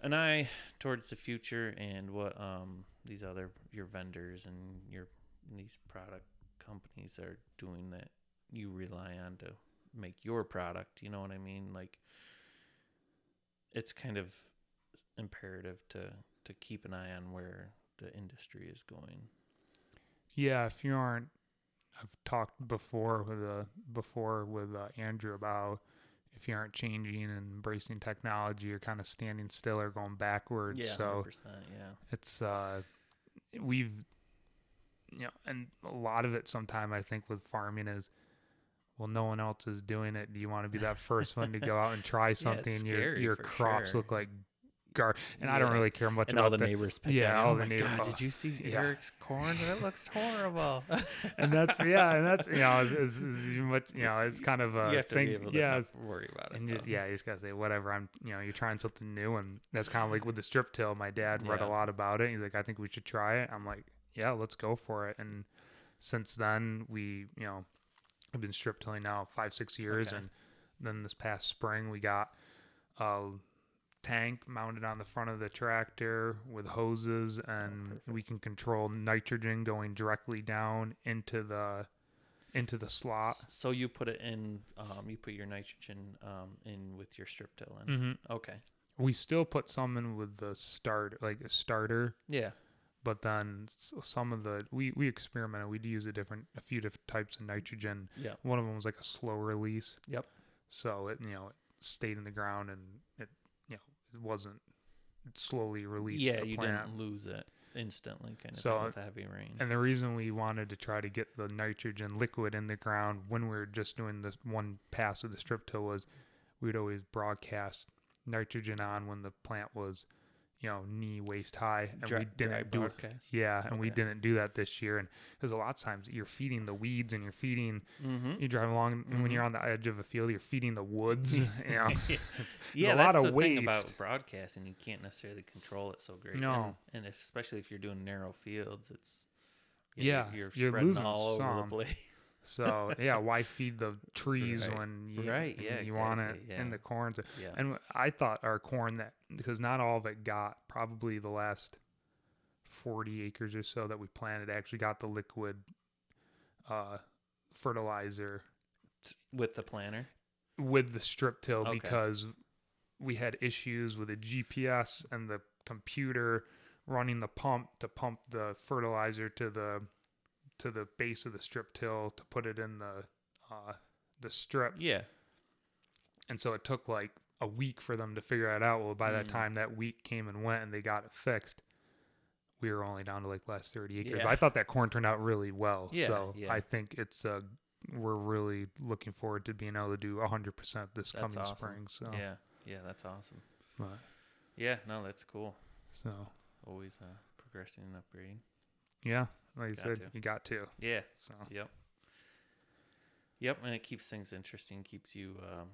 an eye towards the future and what um these other your vendors and your these product companies are doing that you rely on to make your product. You know what I mean? Like it's kind of imperative to to keep an eye on where the industry is going. yeah if you aren't i've talked before with uh before with uh, andrew about if you aren't changing and embracing technology, you're kind of standing still or going backwards. Yeah, so 100%, yeah. it's uh we've you know and a lot of it sometime i think with farming is well no one else is doing it do you want to be that first one to go out and try something and your scary your for crops sure. look like gar and i don't really care much And about all the the neighbors pick yeah, all oh the my neighbor- God, oh, did you see yeah. Eric's corn? That looks horrible. and that's yeah and that's you know is, is, is much you know it's kind of a you have to thing be able to yeah worry about it. and just yeah you just gotta say whatever i'm you know you're trying something new and that's kind of like with the strip till my dad read a lot about it he's like i think we should try it i'm like yeah let's go for it and since then we you know i've been strip tilling now five six years Okay. and then this past spring we got a tank mounted on the front of the tractor with hoses and perfect. we can control nitrogen going directly down into the into the slot So you put it in, um, you put your nitrogen um, in with your strip till in. mm-hmm. Okay. We still put some in with the start, like a starter, Yeah. But then some of the we we experimented. We'd use a different, a few different types of nitrogen. Yeah. One of them was like a slow release. Yep. So it you know it stayed in the ground and it you know it wasn't it slowly released. Yeah, the you plant. didn't lose it instantly, kind of So, with the heavy rain. And the reason we wanted to try to get the nitrogen liquid in the ground when we were just doing this one pass with the strip till was we'd always broadcast nitrogen on when the plant was, you know, knee waist high, and Dry- we didn't do it. Yeah, and we didn't do that this year, and because a lot of times you're feeding the weeds and you're feeding. Mm-hmm. You drive along, and when Mhm. you're on the edge of a field, you're feeding the woods. you know, yeah, a that's lot of the thing about waste. broadcasting. You can't necessarily control it so great. No. and, and especially if you're doing narrow fields, it's Yeah, you're, you're spreading losing all over the place. so yeah, why feed the trees Right. when you, Right, yeah, you want it exactly, in the corns? Yeah, And I thought our corn that because not all of it got probably the last 40 acres or so that we planted actually got the liquid uh, fertilizer with the planter. with the strip till Okay. because we had issues with the GPS and the computer running the pump to pump the fertilizer to the to the base of the strip till to put it in the uh, the strip Yeah, and so it took like a week for them to figure it out. Well, by that Mm. time that week came and went, and they got it fixed. We were only down to like last thirty acres. Yeah. But I thought that corn turned out really well. Yeah, so yeah. I think it's uh we're really looking forward to being able to do hundred percent this That's coming awesome. spring. So yeah, yeah. That's awesome. but- Yeah, no, that's cool. so Always uh, progressing and upgrading. yeah, like you said, to. you got to. Yeah, So Yep. Yep, and it keeps things interesting, keeps you um,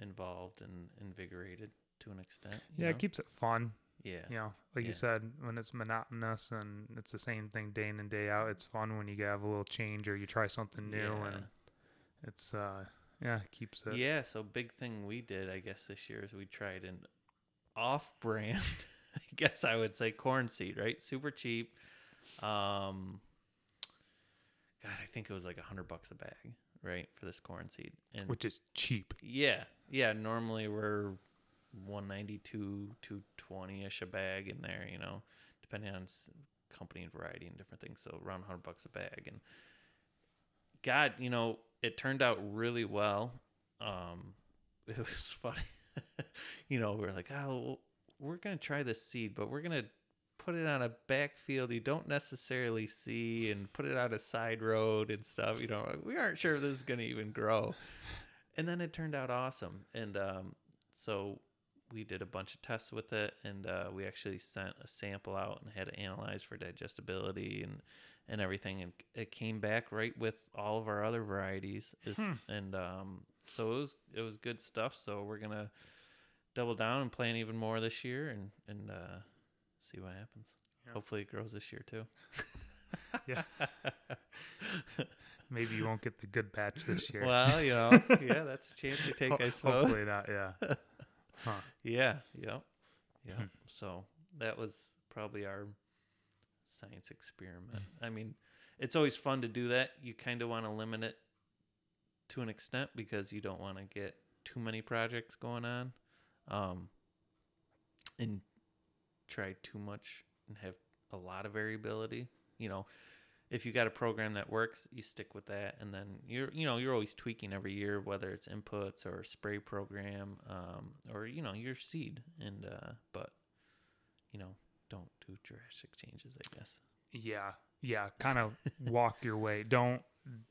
involved and invigorated to an extent. yeah, know? it keeps it fun. yeah, You know, like Yeah. you said, when it's monotonous and it's the same thing day in and day out, it's fun when you have a little change or you try something new yeah. and it's uh yeah, it keeps it. yeah. So big thing we did, I guess, this year is we tried an off-brand, I guess I would say, corn seed. Right, super cheap. Um, God, I think it was like a hundred bucks a bag, right, for this corn seed. And which is cheap. Yeah, yeah. Normally we're one ninety two, two twenty ish a bag in there. You know, depending on company and variety and different things. So around hundred bucks a bag. And God, you know, it turned out really well. Um, it was funny. you know, we are like, oh, well, we're gonna try this seed, but we're gonna put it on a backfield you don't necessarily see and put it on a side road and stuff. You know, we aren't sure if this is gonna even grow. And then it turned out awesome. And um, so we did a bunch of tests with it, and uh, we actually sent a sample out and had it analyzed for digestibility and and everything, and it came back right with all of our other varieties. Hmm. And um, so it was it was good stuff. So we're gonna double down and plant even more this year, and and uh, see what happens. Yeah. Hopefully, it grows this year too. Yeah. Maybe you won't get the good batch this year. Well, you know, yeah, that's a chance you take, I suppose. Hopefully not. Yeah. Huh. Yeah, yep, yep. Hmm. So that was probably our science experiment. I mean, it's always fun to do that. You kind of want to limit it to an extent because you don't want to get too many projects going on, um, and try too much and have a lot of variability. You know, if you got a program that works, you stick with that, and then you're you know you're always tweaking every year, whether it's inputs or spray program, um, or you know your seed, and uh, but you know don't do drastic changes, I guess. Yeah, yeah. Kind of walk your way. Don't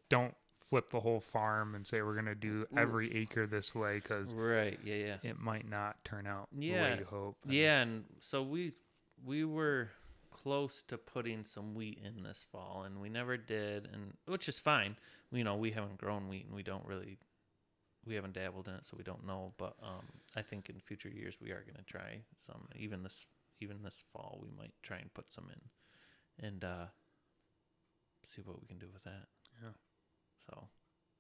don't flip the whole farm and say we're gonna do every acre this way because Right. Yeah. Yeah. it might not turn out the Yeah, way you hope. and- Yeah, and so we we were close to putting some wheat in this fall, and we never did, and which is fine. You know, we haven't grown wheat, and we don't really we haven't dabbled in it, so we don't know. But um, I think in future years we are going to try some. Even this even this fall, we might try and put some in, and uh, see what we can do with that. Yeah. So,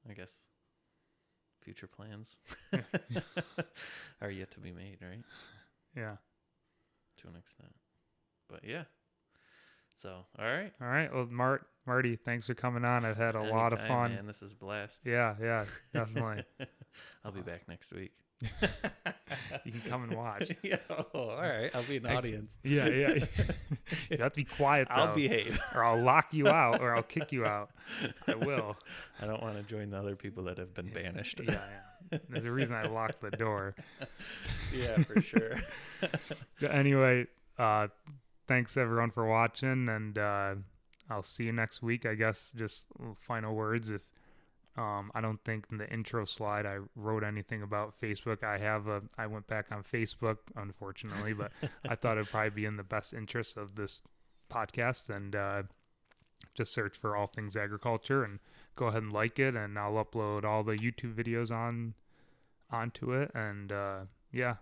I guess future plans are yet to be made, right? yeah. to an extent. But yeah. So all right. All right. Well, Mart, Marty, thanks for coming on. I've had a lot of fun. Man, this is a blast. Yeah, yeah, definitely. I'll be uh, back next week. you can come and watch. yeah. Oh, all right. I'll be an I- audience. Yeah, yeah. you have to be quiet though, I'll behave. or I'll lock you out, or I'll kick you out. I will. I don't want to join the other people that have been banished. Yeah, yeah. There's a reason I locked the door. yeah, for sure. Anyway, uh, thanks everyone for watching, and uh, I'll see you next week. I guess just final words. If um, I don't think in the intro slide I wrote anything about Facebook. I have a. I went back on Facebook, unfortunately, but I thought it'd probably be in the best interest of this podcast, and uh, just search for all things agriculture and go ahead and like it, and I'll upload all the YouTube videos on onto it, and uh, yeah.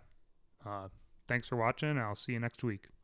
Uh, thanks for watching. I'll see you next week.